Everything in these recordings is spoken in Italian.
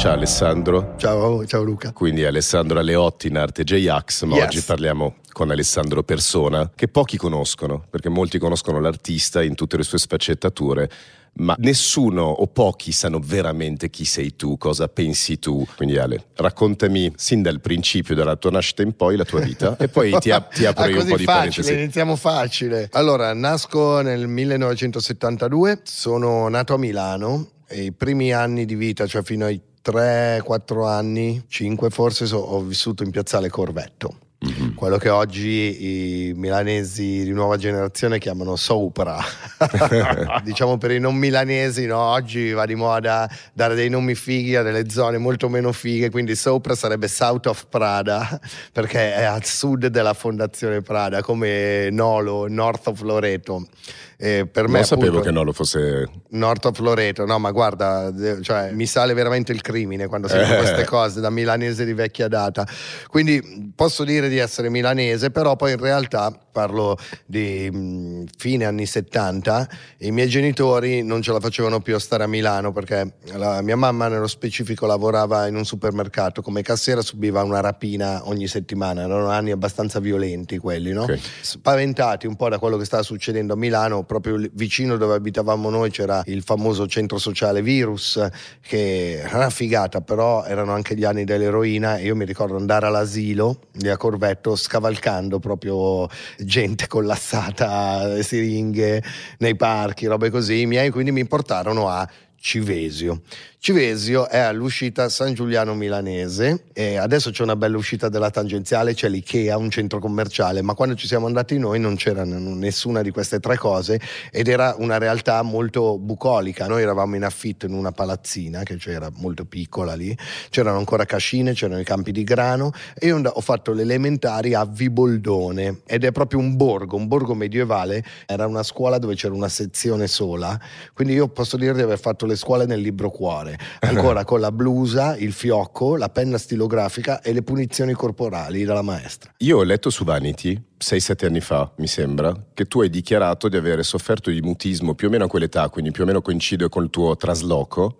Ciao Alessandro. Ciao, ciao Luca. Quindi Alessandro Aleotti in arte J-Ax, ma Yes. oggi parliamo con Alessandro Persona, che pochi conoscono, perché molti conoscono l'artista in tutte le sue sfaccettature, ma nessuno o pochi sanno veramente chi sei tu, cosa pensi tu. Quindi Ale, raccontami sin dal principio, dalla tua nascita in poi, la tua vita, e poi ti, ap- ti apro Ah, un po' di facile, parentesi. iniziamo facile. Allora, nasco nel 1972, sono nato a Milano e i primi anni di vita, cioè fino ai 3-4 anni, 5 forse, so- ho vissuto in piazzale Corvetto. Mhm. Quello che oggi i milanesi di nuova generazione chiamano sopra. diciamo per i non milanesi, no? oggi va di moda dare dei nomi fighi a delle zone molto meno fighe, quindi sopra sarebbe South of Prada, perché è a sud della fondazione Prada, come Nolo, North of Loreto. Eh, per me Non sapevo appunto, che non lo fosse... North of Loreto, no, ma guarda, cioè, mi sale veramente il crimine quando sento Eh. queste cose da milanese di vecchia data. Quindi posso dire di essere milanese, però poi in realtà parlo di mh, fine anni 70. I miei genitori non ce la facevano più a stare a Milano perché la mia mamma, nello specifico, lavorava in un supermercato come cassiera, subiva una rapina ogni settimana. Erano anni abbastanza violenti quelli, no? Ok. spaventati un po' da quello che stava succedendo a Milano, proprio vicino dove abitavamo noi c'era il famoso centro sociale Virus, che era una figata, però erano anche gli anni dell'eroina e io mi ricordo andare all'asilo lì a Corvetto scavalcando proprio gente collassata, siringhe nei parchi, robe così, i miei quindi mi portarono a Civesio. Civesio è all'uscita San Giuliano Milanese e adesso c'è una bella uscita della tangenziale, c'è l'Ikea, un centro commerciale, ma quando ci siamo andati noi non c'era nessuna di queste tre cose ed era una realtà molto bucolica. Noi eravamo in affitto in una palazzina che c'era molto piccola lì, c'erano ancora cascine, c'erano i campi di grano e io ho fatto le elementari a Viboldone ed è proprio un borgo, un borgo medievale, era una scuola dove c'era una sezione sola, quindi io posso dire di aver fatto le scuole nel libro cuore, ancora con la blusa, il fiocco, la penna stilografica e le punizioni corporali dalla maestra. Io ho letto su Vanity, 6-7 anni fa, mi sembra, che tu hai dichiarato di avere sofferto di mutismo più o meno a quell'età, quindi più o meno coincide col tuo trasloco.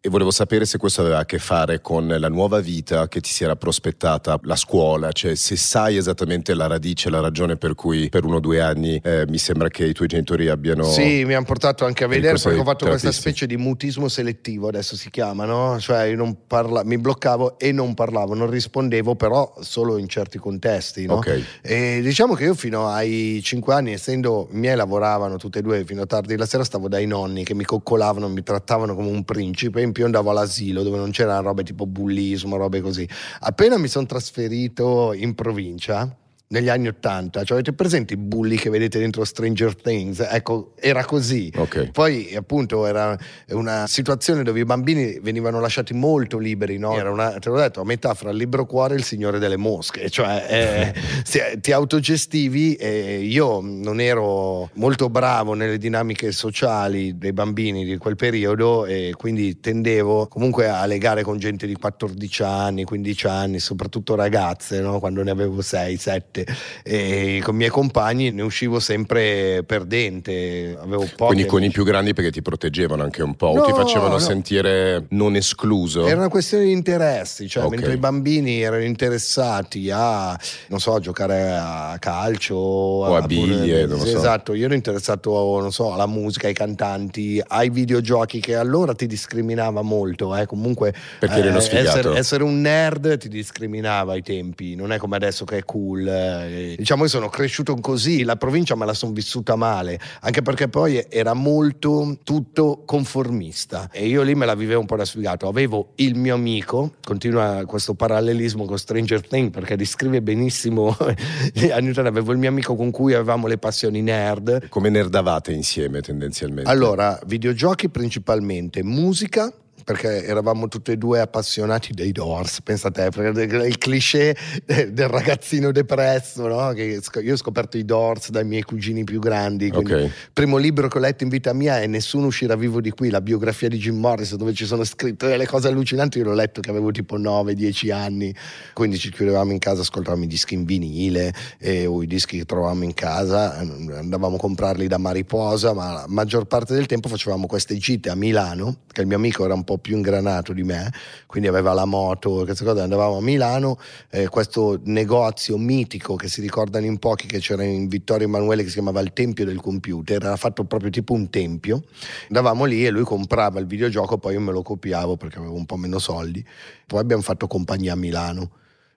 E volevo sapere se questo aveva a che fare con la nuova vita che ti si era prospettata, la scuola, cioè se sai esattamente la radice, la ragione per cui per uno o due anni eh, mi sembra che i tuoi genitori abbiano... Sì, mi hanno portato anche a vedere perché ho fatto questa terapisti. specie di mutismo selettivo, adesso si chiama, no? Cioè io non parla- mi bloccavo e non parlavo, non rispondevo, però solo in certi contesti, no? Ok. E diciamo che io fino ai 5 anni, essendo i miei lavoravano tutti e due fino a tardi la sera, stavo dai nonni che mi coccolavano, mi trattavano come un principe, in più andavo all'asilo dove non c'erano robe tipo bullismo, robe così. Appena mi sono trasferito in provincia, negli anni 80, cioè avete presente i bulli che vedete dentro Stranger Things? Ecco, era così. Ok. Poi appunto era una situazione dove i bambini venivano lasciati molto liberi, no? Era una, te l'ho detto, a metà fra il libro cuore e il signore delle mosche, cioè eh, ti autogestivi e io non ero molto bravo nelle dinamiche sociali dei bambini di quel periodo e quindi tendevo comunque a legare con gente di 14 anni, 15 anni, soprattutto ragazze, no? quando ne avevo 6, 7 e con i miei compagni ne uscivo sempre perdente, Quindi con i più grandi perché ti proteggevano anche un po', o No, ti facevano no. sentire non escluso. Era una questione di interessi, cioè Ok. mentre i bambini erano interessati a, non so, a giocare a calcio O a biglie, non lo Sì, so. Esatto, io ero interessato, non so, alla musica, ai cantanti, ai videogiochi che allora ti discriminava molto, eh, comunque Perché sfigato. essere, essere un nerd ti discriminava ai tempi, non è come adesso che è cool. Eh. Diciamo io sono cresciuto così, la provincia me la sono vissuta male, anche perché poi era molto tutto conformista e io lì me la vivevo un po' da sfigato. Avevo il mio amico, continua questo parallelismo con Stranger Things perché descrive benissimo 80, avevo il mio amico con cui avevamo le passioni nerd. Come nerdavate insieme tendenzialmente? Allora, videogiochi principalmente, musica perché eravamo tutti e due appassionati dei Doors, pensa te, il cliché del ragazzino depresso, no? Che io ho scoperto i Doors dai miei cugini più grandi. Okay. primo libro che ho letto in vita mia è Nessuno uscirà vivo di qui, la biografia di Jim Morris, dove ci sono scritte delle cose allucinanti. Io l'ho letto che avevo tipo 9-10 anni, quindi ci chiudevamo in casa, ascoltavamo i dischi in vinile eh, o i dischi che trovavamo in casa, andavamo a comprarli da Mariposa, ma la maggior parte del tempo facevamo queste gite a Milano, che il mio amico era un po' po' più ingranato di me, quindi aveva la moto, queste cose, andavamo a Milano, eh, questo negozio mitico che si ricordano in pochi che c'era in Vittorio Emanuele che si chiamava il Tempio del Computer, era fatto proprio tipo un tempio, andavamo lì e lui comprava il videogioco, poi io me lo copiavo perché avevo un po' meno soldi, poi abbiamo fatto compagnia a Milano.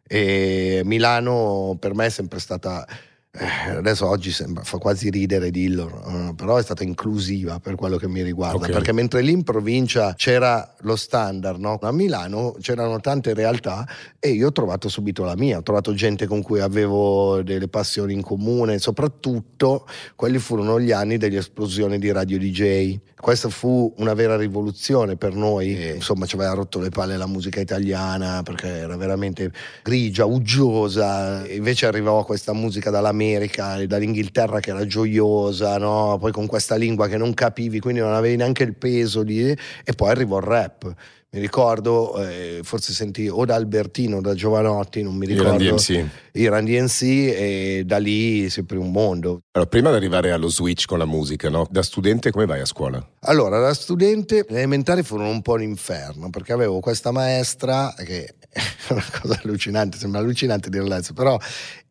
E Milano per me è sempre stata adesso oggi sembra, fa quasi ridere dirlo, però è stata inclusiva per quello che mi riguarda, okay. perché mentre lì in provincia c'era lo standard, no? a Milano c'erano tante realtà e io ho trovato subito la mia, ho trovato gente con cui avevo delle passioni in comune, soprattutto quelli furono gli anni dell'esplosione di radio DJ. Questa fu una vera rivoluzione per noi, e, insomma ci aveva rotto le palle la musica italiana perché era veramente grigia, uggiosa, invece arrivava questa musica dall'America dall'America dall'Inghilterra che era gioiosa, no? poi con questa lingua che non capivi, quindi non avevi neanche il peso di... e poi arrivò il rap. Mi ricordo, eh, forse sentì o da Albertino o da Giovanotti, non mi ricordo. I Run DMC. I Run DMC e da lì sempre un mondo. Allora, prima di arrivare allo switch con la musica, no? da studente come vai a scuola? Allora, da studente le elementari furono un po' un inferno perché avevo questa maestra che è una cosa allucinante, sembra allucinante dirlo adesso, però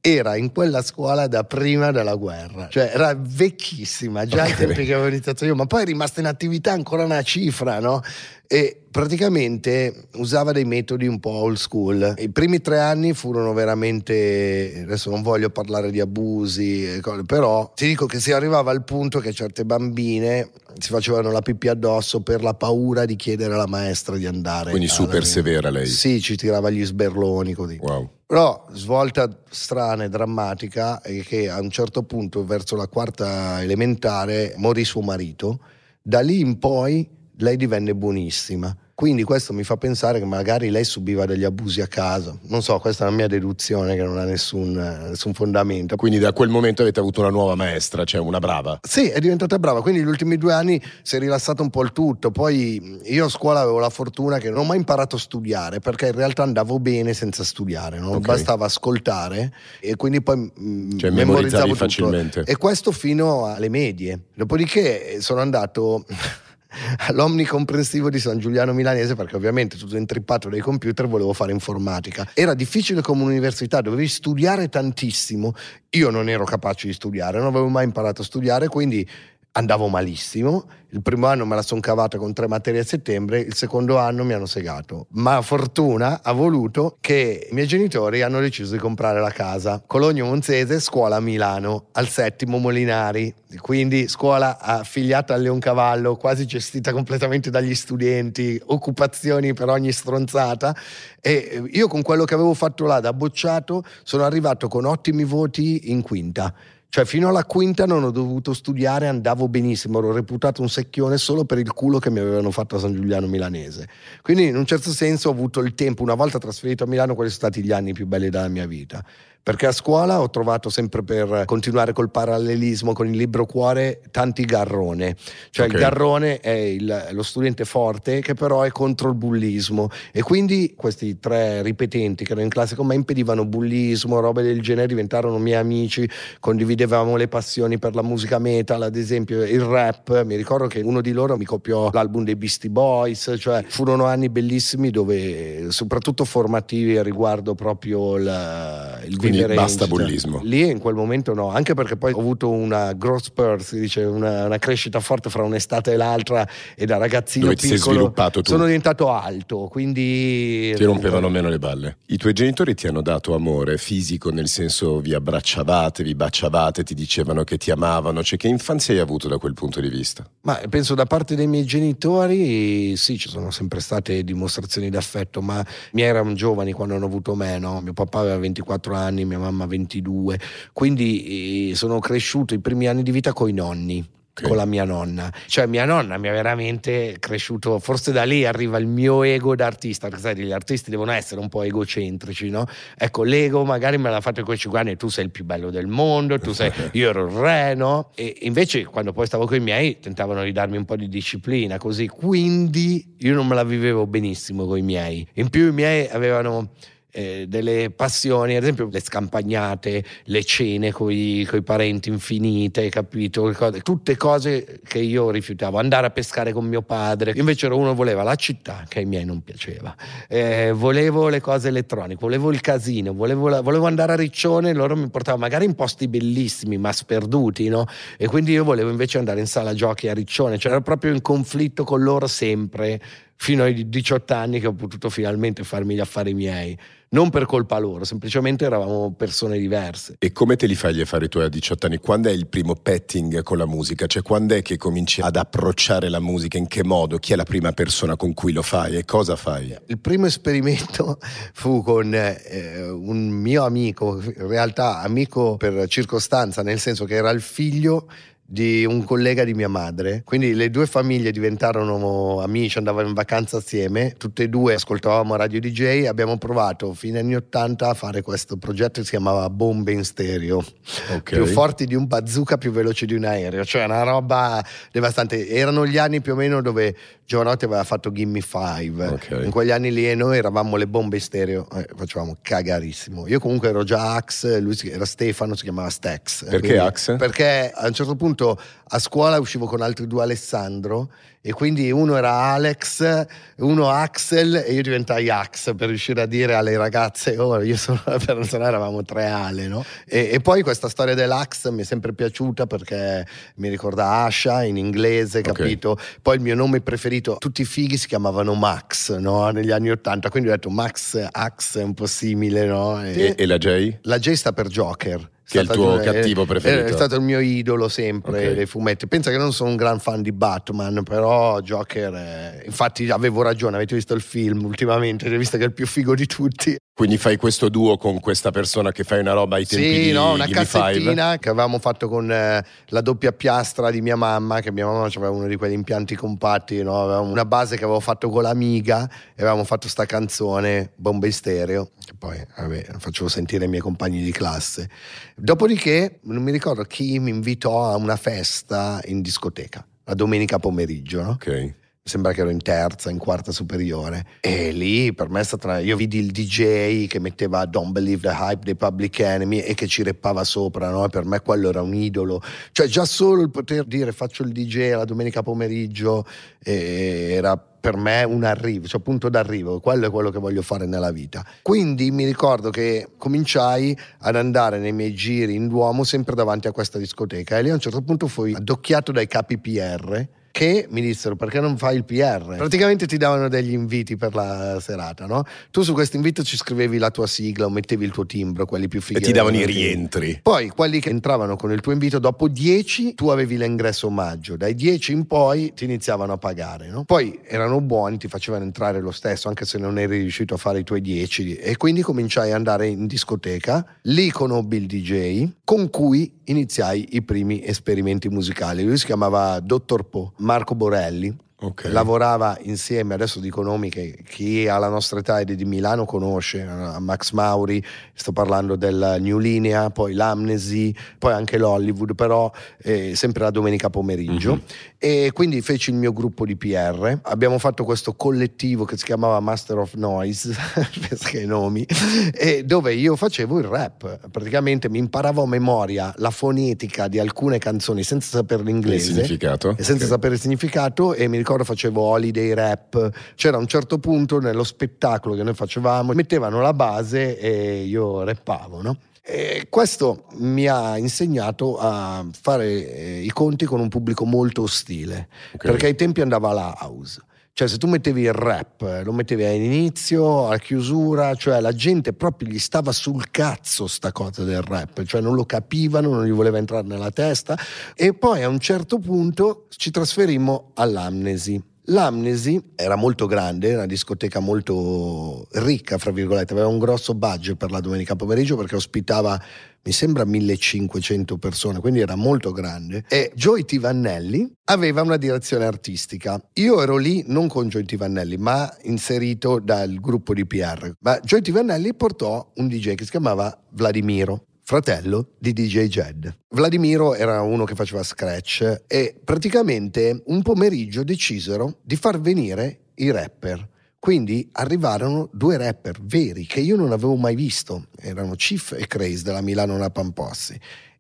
era in quella scuola da prima della guerra, cioè era vecchissima, già okay. ai tempi che avevo iniziato io, ma poi è rimasta in attività ancora una cifra, no? E praticamente usava dei metodi un po' old school. I primi tre anni furono veramente, adesso non voglio parlare di abusi, però ti dico che si arrivava al punto che certe bambine si facevano la pipì addosso per la paura di chiedere alla maestra di andare. Quindi super severa lei. Sì, ci tirava gli sberloni così. Wow. Però svolta strana e drammatica è che a un certo punto, verso la quarta elementare, morì suo marito. Da lì in poi lei divenne buonissima quindi questo mi fa pensare che magari lei subiva degli abusi a casa. Non so, questa è una mia deduzione che non ha nessun, nessun fondamento. Quindi da quel momento avete avuto una nuova maestra, cioè una brava? Sì, è diventata brava. Quindi negli ultimi due anni si è rilassato un po' il tutto. Poi io a scuola avevo la fortuna che non ho mai imparato a studiare perché in realtà andavo bene senza studiare, non okay. bastava ascoltare e quindi poi mm, cioè, memorizzavo facilmente. E questo fino alle medie. Dopodiché sono andato all'omnicomprensivo di San Giuliano Milanese perché ovviamente tutto intrippato dai computer volevo fare informatica. Era difficile come un'università, dovevi studiare tantissimo. Io non ero capace di studiare, non avevo mai imparato a studiare, quindi andavo malissimo. Il primo anno me la sono cavata con tre materie a settembre, il secondo anno mi hanno segato. Ma fortuna ha voluto che i miei genitori hanno deciso di comprare la casa. Cologno Monzese, scuola a Milano, al settimo Molinari. Quindi scuola affiliata al Leoncavallo, quasi gestita completamente dagli studenti, occupazioni per ogni stronzata. E io con quello che avevo fatto là da bocciato sono arrivato con ottimi voti in quinta cioè, fino alla quinta non ho dovuto studiare, andavo benissimo, ero reputato un secchione solo per il culo che mi avevano fatto a San Giuliano Milanese. Quindi, in un certo senso, ho avuto il tempo, una volta trasferito a Milano, quelli sono stati gli anni più belli della mia vita perché a scuola ho trovato sempre per continuare col parallelismo con il libro cuore tanti garrone, cioè okay. il garrone è il, lo studente forte che però è contro il bullismo. E quindi questi tre ripetenti che erano in classe con me impedivano bullismo, robe del genere, diventarono miei amici, condividevamo le passioni per la musica metal, ad esempio il rap, mi ricordo che uno di loro mi copiò l'album dei Beastie Boys, cioè furono anni bellissimi dove soprattutto formativi riguardo proprio il, il quindi range, basta bullismo. Lì in quel momento no, anche perché poi ho avuto una growth spurt, si dice, una, una, crescita forte fra un'estate e l'altra e da ragazzino Dove piccolo sei sviluppato tu. sono diventato alto, quindi... Ti rompevano meno le balle. I tuoi genitori ti hanno dato amore fisico, nel senso vi abbracciavate, vi baciavate, ti dicevano che ti amavano, cioè che infanzia hai avuto da quel punto di vista? Ma penso da parte dei miei genitori sì, ci sono sempre state dimostrazioni d'affetto, ma mi erano giovani quando hanno avuto me, no? Mio papà aveva 24 anni, mia mamma 22, quindi eh, sono cresciuto i primi anni di vita con i nonni okay. con la mia nonna. Cioè mia nonna mi ha veramente cresciuto, forse da lì arriva il mio ego d'artista, perché sai, gli artisti devono essere un po' egocentrici, no? Ecco, l'ego magari me l'ha fatto in quei 5 anni, tu sei il più bello del mondo, tu sei, io ero il re, no? E invece quando poi stavo con i miei tentavano di darmi un po' di disciplina, così, quindi io non me la vivevo benissimo con i miei. In più i miei avevano eh, delle passioni, ad esempio le scampagnate, le cene con i parenti infinite, capito? Tutte cose che io rifiutavo, andare a pescare con mio padre, invece uno voleva la città che ai miei non piaceva, eh, volevo le cose elettroniche, volevo il casino, volevo, la, volevo, andare a Riccione, loro mi portavano magari in posti bellissimi ma sperduti, no? E quindi io volevo invece andare in sala giochi a Riccione, cioè ero proprio in conflitto con loro sempre fino ai 18 anni che ho potuto finalmente farmi gli affari miei non per colpa loro, semplicemente eravamo persone diverse. E come te li fai gli affari tuoi a 18 anni? Quando è il primo petting con la musica? Cioè quando è che cominci ad approcciare la musica? In che modo? Chi è la prima persona con cui lo fai e cosa fai? Il primo esperimento fu con eh, un mio amico, in realtà amico per circostanza, nel senso che era il figlio di un collega di mia madre. Quindi le due famiglie diventarono amici, andavamo in vacanza assieme, tutte e due ascoltavamo Radio DJ. Abbiamo provato fine anni 80 a fare questo progetto che si chiamava Bombe in stereo. Okay. Più forti di un bazooka, più veloci di un aereo, cioè una roba devastante. Erano gli anni più o meno dove Giovanotti aveva fatto Gimme Five. Okay. In quegli anni lì e noi eravamo le bombe stereo, eh, facevamo cagarissimo. Io comunque ero già Axe, lui era Stefano, si chiamava Stex. Perché Axe? Perché a un certo punto a scuola uscivo con altri due Alessandro e quindi uno era Alex, uno Axel e io diventai Ax per riuscire a dire alle ragazze, oh io sono la persona, eravamo tre Ale, no? E, e, poi questa storia dell'Ax mi è sempre piaciuta perché mi ricorda Asha in inglese, capito? Okay. Poi il mio nome preferito, tutti i fighi si chiamavano Max, no? Negli anni Ottanta, quindi ho detto Max, Ax è un po' simile, no? E, e, e la J? La J sta per Joker che è il tuo cattivo preferito. È stato il mio idolo sempre okay. dei fumetti. Pensa che non sono un gran fan di Batman, però Joker, è... infatti avevo ragione, avete visto il film ultimamente, visto che è il più figo di tutti. Quindi fai questo duo con questa persona che fai una roba ai tempi sì, di no, una cassettina Five. che avevamo fatto con eh, la doppia piastra di mia mamma, che mia mamma aveva uno di quegli impianti compatti, no? avevamo una base che avevo fatto con l'amiga e avevamo fatto sta canzone, Bomba in stereo, che poi vabbè, facevo sentire ai miei compagni di classe. Dopodiché, non mi ricordo chi mi invitò a una festa in discoteca, la domenica pomeriggio, no? Ok sembra che ero in terza, in quarta superiore. E lì per me è stata. Io vidi il DJ che metteva Don't Believe the Hype dei Public Enemy e che ci reppava sopra, no? E per me quello era un idolo. Cioè, già solo il poter dire faccio il DJ la domenica pomeriggio eh, era per me un arrivo, cioè punto d'arrivo, quello è quello che voglio fare nella vita. Quindi mi ricordo che cominciai ad andare nei miei giri in Duomo sempre davanti a questa discoteca e lì a un certo punto fui addocchiato dai capi Mi dissero perché non fai il PR? Praticamente ti davano degli inviti per la serata, no? Tu su questo invito ci scrivevi la tua sigla o mettevi il tuo timbro, quelli più fighi. E ti davano i rientri. Poi quelli che entravano con il tuo invito, dopo 10 tu avevi l'ingresso omaggio, dai 10 in poi ti iniziavano a pagare, no? Poi erano buoni, ti facevano entrare lo stesso anche se non eri riuscito a fare i tuoi 10 e quindi cominciai ad andare in discoteca, lì conobbi il DJ con cui iniziai i primi esperimenti musicali. Lui si chiamava Dottor Po Marco Borelli Okay. Lavorava insieme, adesso dico nomi che chi ha la nostra età ed è di Milano conosce, eh, Max Mauri, sto parlando del New Linea, poi l'Amnesy, poi anche l'Hollywood, però eh, sempre la domenica pomeriggio. Mm-hmm. E quindi feci il mio gruppo di PR, abbiamo fatto questo collettivo che si chiamava Master of Noise, che nomi, e dove io facevo il rap, praticamente mi imparavo a memoria la fonetica di alcune canzoni senza sapere l'inglese. E senza okay. sapere il significato e mi ricordo facevo holiday rap, c'era un certo punto nello spettacolo che noi facevamo, mettevano la base e io rappavo, no? E questo mi ha insegnato a fare eh, i conti con un pubblico molto ostile, okay. perché ai tempi andava la house. Cioè, se tu mettevi il rap, lo mettevi all'inizio, a chiusura, cioè la gente proprio gli stava sul cazzo sta cosa del rap, cioè non lo capivano, non gli voleva entrare nella testa. E poi a un certo punto ci trasferimmo all'amnesi. L'Amnesi era molto grande, una discoteca molto ricca, fra virgolette, aveva un grosso budget per la domenica pomeriggio perché ospitava mi sembra 1500 persone, quindi era molto grande. E Joy Tivannelli aveva una direzione artistica. Io ero lì non con Joy Tivannelli, ma inserito dal gruppo di PR. Ma Joy Tivannelli portò un DJ che si chiamava Vladimiro fratello di DJ Jed. Vladimiro era uno che faceva scratch e praticamente un pomeriggio decisero di far venire i rapper. Quindi arrivarono due rapper veri che io non avevo mai visto, erano Chief e Craze della Milano Napampossi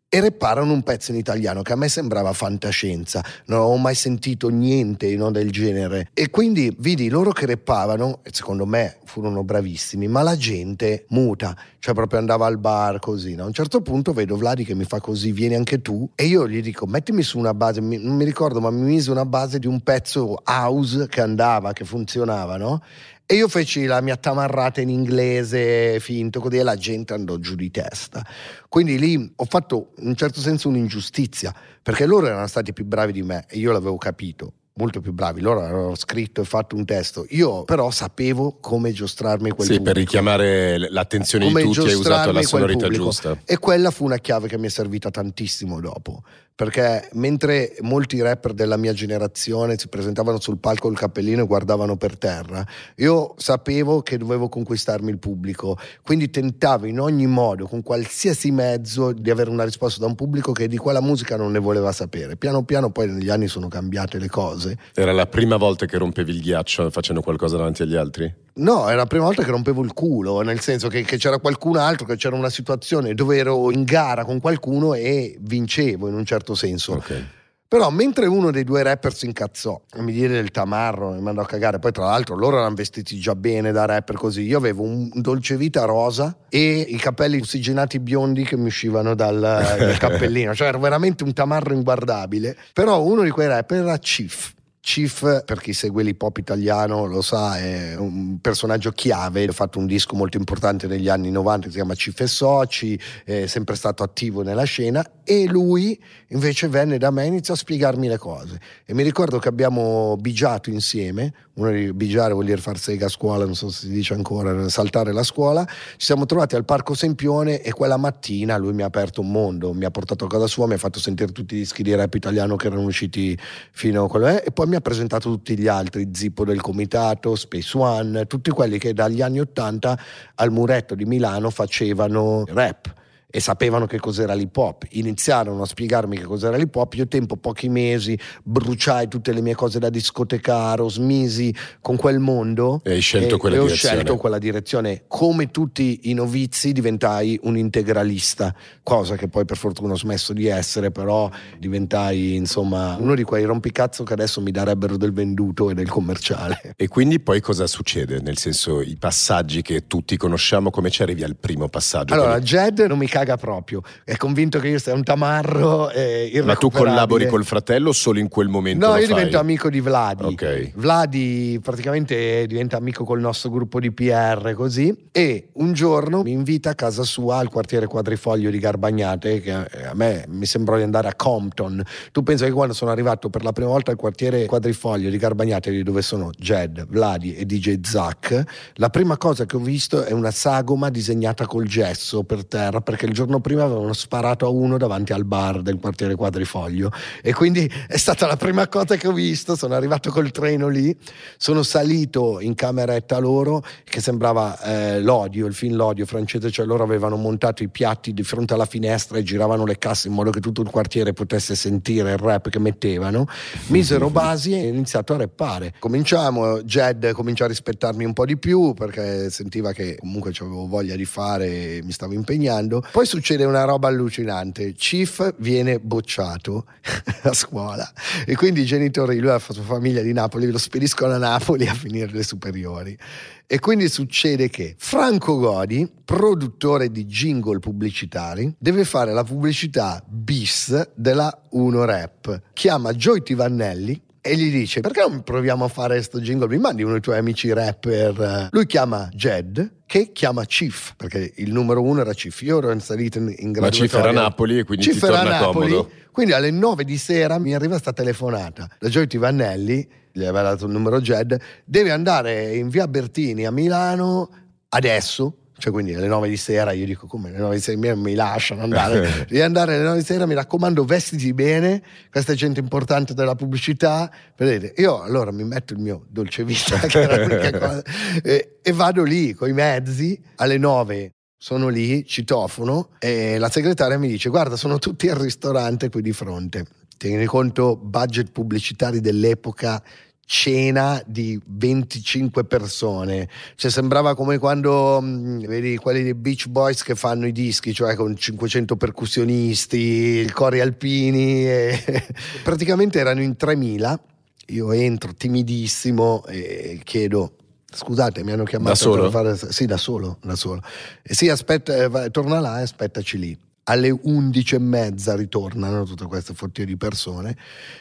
e repparono un pezzo in italiano che a me sembrava fantascienza, non avevo mai sentito niente no, del genere. E quindi vidi loro che reppavano e secondo me furono bravissimi, ma la gente muta, cioè proprio andava al bar così, no? a un certo punto vedo Vladi che mi fa così, vieni anche tu? E io gli dico mettimi su una base, non mi ricordo ma mi mise una base di un pezzo house che andava, che funzionava, no? E io feci la mia tamarrata in inglese finto, così e la gente andò giù di testa. Quindi lì ho fatto in un certo senso un'ingiustizia, perché loro erano stati più bravi di me e io l'avevo capito molto più bravi, loro avevano scritto e fatto un testo, io però sapevo come giostrarmi quel sì, pubblico. per richiamare l'attenzione come di tutti hai usato la sonorità giusta. E quella fu una chiave che mi è servita tantissimo dopo, perché mentre molti rapper della mia generazione si presentavano sul palco col cappellino e guardavano per terra, io sapevo che dovevo conquistarmi il pubblico, quindi tentavo in ogni modo, con qualsiasi mezzo, di avere una risposta da un pubblico che di quella musica non ne voleva sapere. Piano piano poi negli anni sono cambiate le cose. Era la prima volta che rompevi il ghiaccio facendo qualcosa davanti agli altri? No, era la prima volta che rompevo il culo, nel senso che, che, c'era qualcun altro, che c'era una situazione dove ero in gara con qualcuno e vincevo in un certo senso. Okay. Però mentre uno dei due rapper si incazzò e mi diede del tamarro e mi mandò a cagare, poi tra l'altro loro erano vestiti già bene da rapper così, io avevo un dolce vita rosa e i capelli ossigenati biondi che mi uscivano dal, dal cappellino, cioè era veramente un tamarro inguardabile. Però uno di quei rapper era Chief Chief, per chi segue l'hip hop italiano lo sa, è un personaggio chiave, ha fatto un disco molto importante negli anni 90 che si chiama Chief e Soci, è sempre stato attivo nella scena e lui invece venne da me e iniziò a spiegarmi le cose. E mi ricordo che abbiamo bigiato insieme, uno di bigiare vuol dire far sega a scuola, non so se si dice ancora, saltare la scuola, ci siamo trovati al Parco Sempione e quella mattina lui mi ha aperto un mondo, mi ha portato a casa sua, mi ha fatto sentire tutti i dischi di rap italiano che erano usciti fino a quello e poi mi ha presentato tutti gli altri, Zippo del Comitato, Space One, tutti quelli che dagli anni Ottanta al muretto di Milano facevano rap e sapevano che cos'era l'hip hop. Iniziarono a spiegarmi che cos'era l'hip hop. Io tempo pochi mesi bruciai tutte le mie cose da discotecaro, smisi con quel mondo e hai scelto e, quella e ho scelto quella direzione. Come tutti i novizi diventai un integralista, cosa che poi per fortuna ho smesso di essere, però diventai insomma uno di quei rompicazzo che adesso mi darebbero del venduto e del commerciale. E quindi poi cosa succede? Nel senso i passaggi che tutti conosciamo, come ci arrivi al primo passaggio? Allora, Jed non mi caga proprio, è convinto che io sia un tamarro. Eh, Ma tu collabori col fratello solo in quel momento? No, io fai? divento amico di Vladi. Okay. Vladi praticamente diventa amico col nostro gruppo di PR così e un giorno mi invita a casa sua al quartiere Quadrifoglio di Garbagnate che a me mi sembrò di andare a Compton. Tu pensi che quando sono arrivato per la prima volta al quartiere Quadrifoglio di Garbagnate dove sono Jed, Vladi e DJ Zack, la prima cosa che ho visto è una sagoma disegnata col gesso per terra perché il giorno prima avevano sparato a uno davanti al bar del quartiere Quadrifoglio. E quindi è stata la prima cosa che ho visto, sono arrivato col treno lì, sono salito in cameretta loro che sembrava eh, l'odio, il film L'odio francese, cioè loro avevano montato i piatti di fronte alla finestra e giravano le casse in modo che tutto il quartiere potesse sentire il rap che mettevano, misero basi e ho iniziato a rappare. Cominciamo, Jed comincia a rispettarmi un po' di più perché sentiva che comunque avevo voglia di fare mi stavo impegnando. Poi succede una roba allucinante. Chief viene bocciato a scuola e quindi i genitori, lui ha fatto famiglia di Napoli, lo spediscono a Napoli a finire le superiori. E quindi succede che Franco Godi, produttore di jingle pubblicitari, deve fare la pubblicità bis della Uno Rap. Chiama Joy Tivannelli, e gli dice perché non proviamo a fare questo jingle? Mi mandi uno dei tuoi amici rapper. Lui chiama Jed che chiama Chief perché il numero uno era Chief. Io ero salito in, in ma Chief era Napoli e quindi Chief ti torna Napoli, comodo. Quindi alle nove di sera mi arriva sta telefonata. Da Joy Tivannelli gli aveva dato il numero Jed. Deve andare in via Bertini a Milano adesso cioè quindi alle 9 di sera io dico come alle 9 di sera? Mi lasciano andare. Devi andare alle 9 di sera mi raccomando vestiti bene questa è gente importante della pubblicità. Vedete io allora mi metto il mio dolce vita che era l'unica cosa e, e vado lì con i mezzi. Alle 9 sono lì, citofono e la segretaria mi dice guarda sono tutti al ristorante qui di fronte. Tieni conto budget pubblicitari dell'epoca cena di 25 persone. Cioè sembrava come quando mh, mm, vedi quelli dei Beach Boys che fanno i dischi, cioè con 500 percussionisti, il cori alpini. E... Praticamente erano in 3000. Io entro timidissimo e chiedo Scusate, mi hanno chiamato da solo? per fare. Sì, da solo, da solo. Sì, aspetta, eh, vai, torna là e aspettaci lì alle 11 e mezza ritornano tutte queste fottine di persone.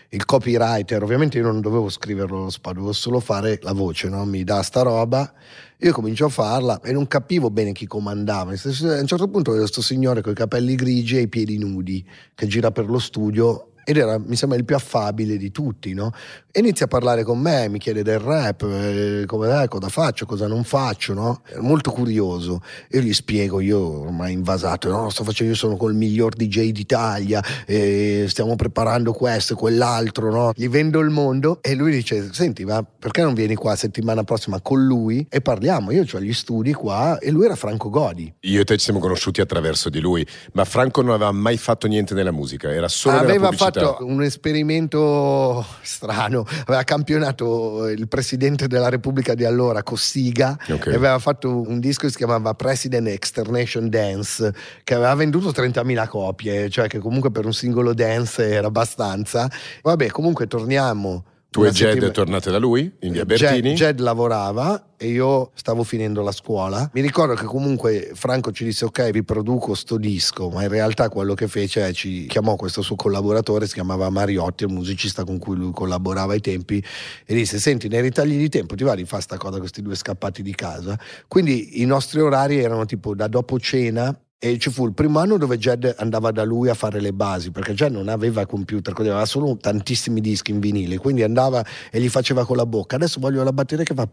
Il copywriter, ovviamente io non dovevo scriverlo lo sparo, dovevo solo fare la voce, no? mi dà sta roba, io comincio a farla e non capivo bene chi comandava. A un certo punto vedo questo signore con i capelli grigi e i piedi nudi che gira per lo studio ed era, mi sembra, il più affabile di tutti, no? E inizia a parlare con me, mi chiede del rap, eh, come, eh, cosa faccio, cosa non faccio, no? Era molto curioso. Io gli spiego, io ormai invasato, no, sto facendo, io sono col miglior DJ d'Italia, eh, stiamo preparando questo e quell'altro, no? Gli vendo il mondo e lui dice, senti, ma perché non vieni qua settimana prossima con lui e parliamo? Io ho gli studi qua e lui era Franco Godi. Io e te ci siamo conosciuti attraverso di lui, ma Franco non aveva mai fatto niente nella musica, era solo aveva fatto fatto un esperimento strano, aveva campionato il presidente della Repubblica di allora, Cossiga, okay. e aveva fatto un disco che si chiamava President Externation Dance, che aveva venduto 30.000 copie, cioè che comunque per un singolo dance era abbastanza. Vabbè, comunque torniamo tu e Jed settima... tornate da lui in via Bertini? Jed, Jed, lavorava e io stavo finendo la scuola. Mi ricordo che comunque Franco ci disse ok vi produco sto disco, ma in realtà quello che fece è ci chiamò questo suo collaboratore, si chiamava Mariotti, un musicista con cui lui collaborava ai tempi, e disse senti nei ritagli di tempo ti va di fare sta cosa questi due scappati di casa? Quindi i nostri orari erano tipo da dopo cena e ci fu il primo anno dove Jed andava da lui a fare le basi, perché Jed non aveva computer, aveva solo tantissimi dischi in vinile, quindi andava e gli faceva con la bocca. Adesso voglio la batteria che fa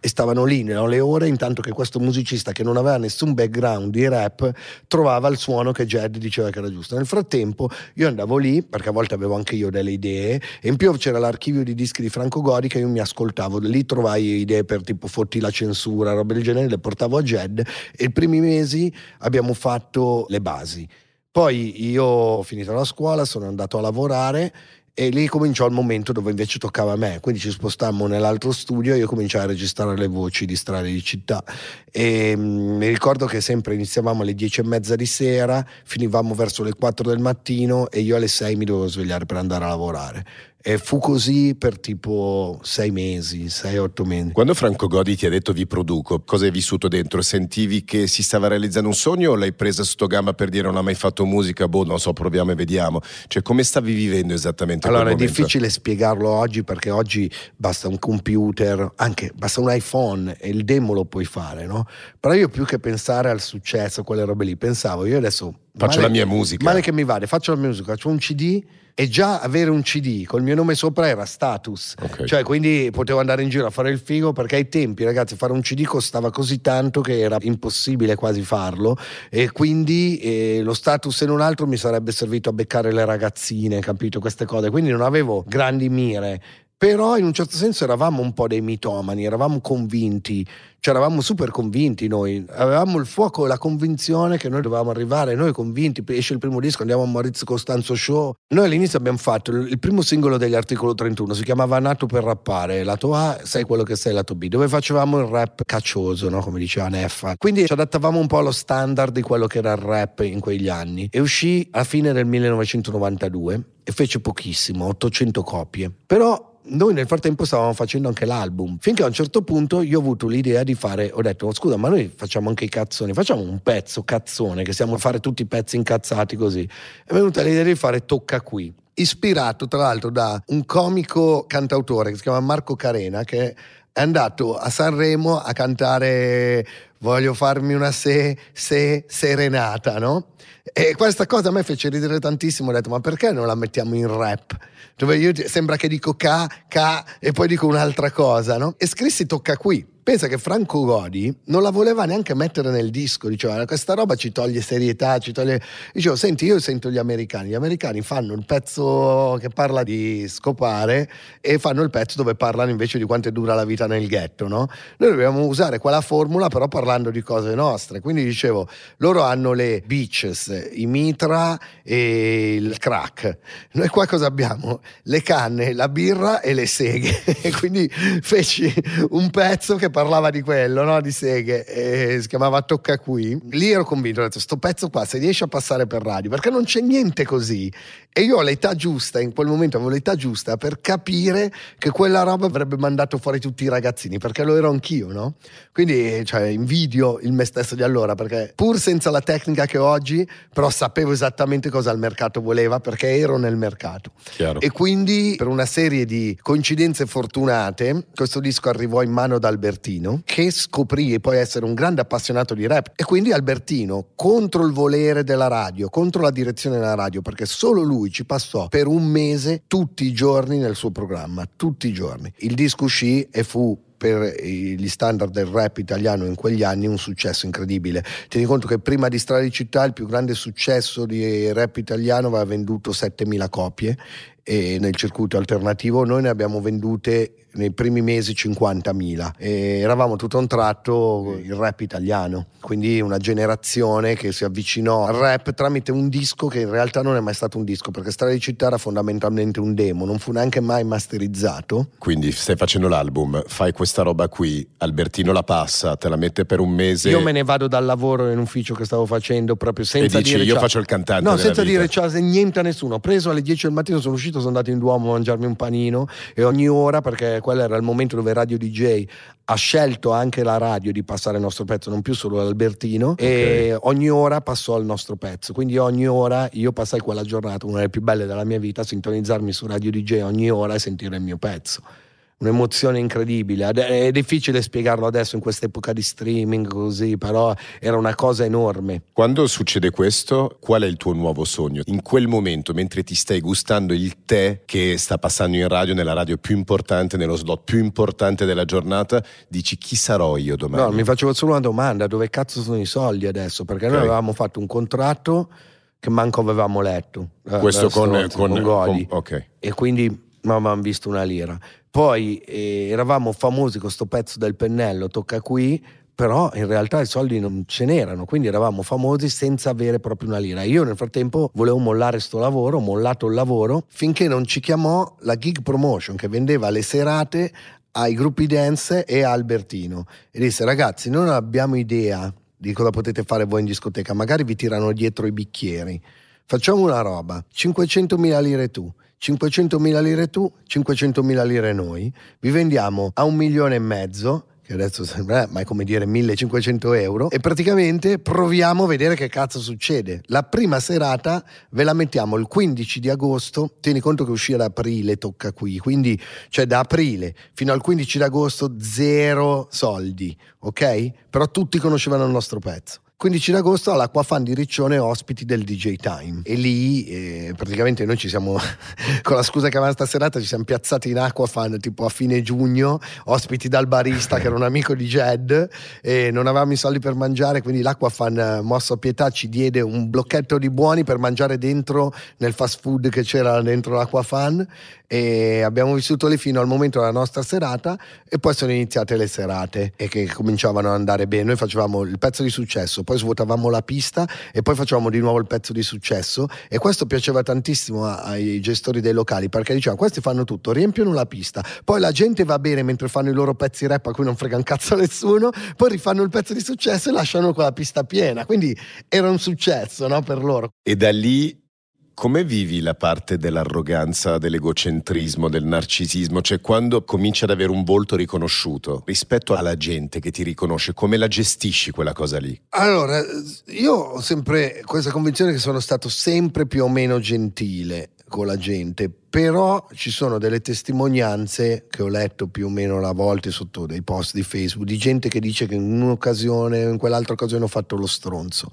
e stavano lì nelle ore, intanto che questo musicista che non aveva nessun background di rap trovava il suono che Jed diceva che era giusto. Nel frattempo io andavo lì, perché a volte avevo anche io delle idee, e in più c'era l'archivio di dischi di Franco Gori che io mi ascoltavo, lì trovai idee per tipo fotti la censura, robe del genere, le portavo a Jed e i primi mesi abbiamo fatto le basi. Poi io ho finito la scuola, sono andato a lavorare e lì cominciò il momento dove invece toccava a me, quindi ci spostammo nell'altro studio e io cominciai a registrare le voci di strade di città. E mh, mm, mi ricordo che sempre iniziavamo alle dieci e mezza di sera, finivamo verso le 4 del mattino e io alle 6 mi dovevo svegliare per andare a lavorare e fu così per tipo sei mesi, sei, otto mesi. Quando Franco Godi ti ha detto vi produco, cosa hai vissuto dentro? Sentivi che si stava realizzando un sogno o l'hai presa sotto gamba per dire non ha mai fatto musica? Boh, non so, proviamo e vediamo. Cioè, come stavi vivendo esattamente? Allora, è difficile spiegarlo oggi perché oggi basta un computer, anche basta un iPhone e il demo lo puoi fare, no? Però io più che pensare al successo, quelle robe lì, pensavo, io adesso... Faccio male, la mia musica. Male che mi vada, faccio la mia musica, faccio un CD e già avere un CD col mio nome sopra era status, okay. cioè quindi potevo andare in giro a fare il figo perché ai tempi ragazzi fare un CD costava così tanto che era impossibile quasi farlo e quindi eh, lo status se non altro mi sarebbe servito a beccare le ragazzine, capito queste cose, quindi non avevo grandi mire però in un certo senso eravamo un po' dei mitomani, eravamo convinti, cioè eravamo super convinti noi, avevamo il fuoco la convinzione che noi dovevamo arrivare, noi convinti, esce il primo disco, andiamo a Maurizio Costanzo Show. Noi all'inizio abbiamo fatto il primo singolo degli articoli 31, si chiamava Nato per rappare, lato A, sei quello che sei, lato B, dove facevamo il rap caccioso, no? come diceva Neffa. Quindi ci adattavamo un po' allo standard di quello che era il rap in quegli anni e uscì a fine del 1992 e fece pochissimo, 800 copie. Però noi nel frattempo stavamo facendo anche l'album, finché a un certo punto io ho avuto l'idea di fare, ho detto scusa ma noi facciamo anche i cazzoni, facciamo un pezzo cazzone, che stiamo a fare tutti i pezzi incazzati così. È venuta l'idea di fare Tocca qui, ispirato tra l'altro da un comico cantautore che si chiama Marco Carena, che è andato a Sanremo a cantare Voglio farmi una se, se serenata, no? E questa cosa a me fece ridere tantissimo, ho detto ma perché non la mettiamo in rap? Dove io sembra che dico ca, ca e poi dico un'altra cosa, no? E scrissi tocca qui Pensa che Franco Godi non la voleva neanche mettere nel disco, diceva questa roba ci toglie serietà, ci toglie... Dicevo, senti, io sento gli americani, gli americani fanno il pezzo che parla di scopare e fanno il pezzo dove parlano invece di quanto è dura la vita nel ghetto, no? Noi dobbiamo usare quella formula però parlando di cose nostre, quindi dicevo, loro hanno le beaches, i mitra e il crack, noi qua cosa abbiamo? Le canne, la birra e le seghe, quindi feci un pezzo che parlava di quello, no? di seghe, e si chiamava Tocca qui. Lì ero convinto, ho detto, sto pezzo qua, se riesce a passare per radio, perché non c'è niente così. E io ho l'età giusta, in quel momento avevo l'età giusta per capire che quella roba avrebbe mandato fuori tutti i ragazzini, perché lo ero anch'io, no? Quindi, cioè, invidio il me stesso di allora, perché pur senza la tecnica che ho oggi, però sapevo esattamente cosa il mercato voleva, perché ero nel mercato. Chiaro. E quindi, per una serie di coincidenze fortunate, questo disco arrivò in mano ad Albertino Albertino, che scoprì poi essere un grande appassionato di rap. E quindi Albertino, contro il volere della radio, contro la direzione della radio, perché solo lui ci passò per un mese tutti i giorni nel suo programma, tutti i giorni. Il disco uscì e fu per gli standard del rap italiano in quegli anni un successo incredibile. Tieni conto che prima di Strada di Città il più grande successo di rap italiano aveva venduto 7000 copie e nel circuito alternativo noi ne abbiamo vendute nei primi mesi 50.000 e eravamo tutto a un tratto il rap italiano. Quindi una generazione che si avvicinò al rap tramite un disco che in realtà non è mai stato un disco perché Strada di Città era fondamentalmente un demo non fu neanche mai masterizzato. Quindi stai facendo l'album fai questa roba qui Albertino la passa te la mette per un mese. Io me ne vado dal lavoro in ufficio che stavo facendo proprio senza e dici, dire io ciao. faccio il cantante no senza vita. dire ciao niente a nessuno. Ho preso alle 10 del mattino sono uscito sono andato in Duomo a mangiarmi un panino e ogni ora, perché quello era il momento dove Radio DJ ha scelto anche la radio di passare il nostro pezzo, non più solo l'Albertino, okay. e ogni ora passò il nostro pezzo. Quindi ogni ora io passai quella giornata, una delle più belle della mia vita, a sintonizzarmi su Radio DJ ogni ora e sentire il mio pezzo un'emozione incredibile. È difficile spiegarlo adesso in quest'epoca di streaming così, però era una cosa enorme. Quando succede questo, qual è il tuo nuovo sogno? In quel momento, mentre ti stai gustando il tè che sta passando in radio, nella radio più importante, nello slot più importante della giornata, dici chi sarò io domani? No, mi facevo solo una domanda, dove cazzo sono i soldi adesso? Perché okay. noi avevamo fatto un contratto che manco avevamo letto. Eh, questo con, con, con Godi. Con, okay. E quindi non avevamo visto una lira. Poi eh, eravamo famosi con questo pezzo del pennello, tocca qui, però in realtà i soldi non ce n'erano, quindi eravamo famosi senza avere proprio una lira. Io nel frattempo volevo mollare sto lavoro, ho mollato il lavoro, finché non ci chiamò la Gig Promotion che vendeva le serate ai gruppi dance e a Albertino e disse ragazzi non abbiamo idea di cosa potete fare voi in discoteca, magari vi tirano dietro i bicchieri. Facciamo una roba, 500.000 lire tu, 500.000 lire tu, 500.000 lire noi, vi vendiamo a un milione e mezzo che adesso sembra, ma è come dire 1500 euro, e praticamente proviamo a vedere che cazzo succede. La prima serata ve la mettiamo il 15 di agosto, tieni conto che uscì ad aprile, tocca qui, quindi cioè da aprile fino al 15 di agosto zero soldi, ok? Però tutti conoscevano il nostro pezzo. 15 d'agosto all'Acquafan di Riccione ospiti del DJ Time. E lì eh, praticamente noi ci siamo con la scusa che avevamo serata ci siamo piazzati in Aquafan tipo a fine giugno ospiti dal barista che era un amico di Jed e non avevamo i soldi per mangiare quindi l'Aquafan eh, mosso a pietà ci diede un blocchetto di buoni per mangiare dentro nel fast food che c'era dentro l'Aquafan e abbiamo vissuto lì fino al momento della nostra serata e poi sono iniziate le serate e che cominciavano ad andare bene. Noi facevamo il pezzo di successo poi svuotavamo la pista e poi facevamo di nuovo il pezzo di successo. E questo piaceva tantissimo ai gestori dei locali perché dicevano questi fanno tutto, riempiono la pista, poi la gente va bene mentre fanno i loro pezzi rap a cui non frega un cazzo a nessuno, poi rifanno il pezzo di successo e lasciano quella pista piena, quindi era un successo no, per loro. E da lì come vivi la parte dell'arroganza, dell'egocentrismo, del narcisismo? Cioè quando cominci ad avere un volto riconosciuto rispetto alla gente che ti riconosce, come la gestisci quella cosa lì? Allora, io ho sempre questa convinzione che sono stato sempre più o meno gentile con la gente, però ci sono delle testimonianze che ho letto più o meno a volte sotto dei post di Facebook di gente che dice che in un'occasione in quell'altra occasione ho fatto lo stronzo.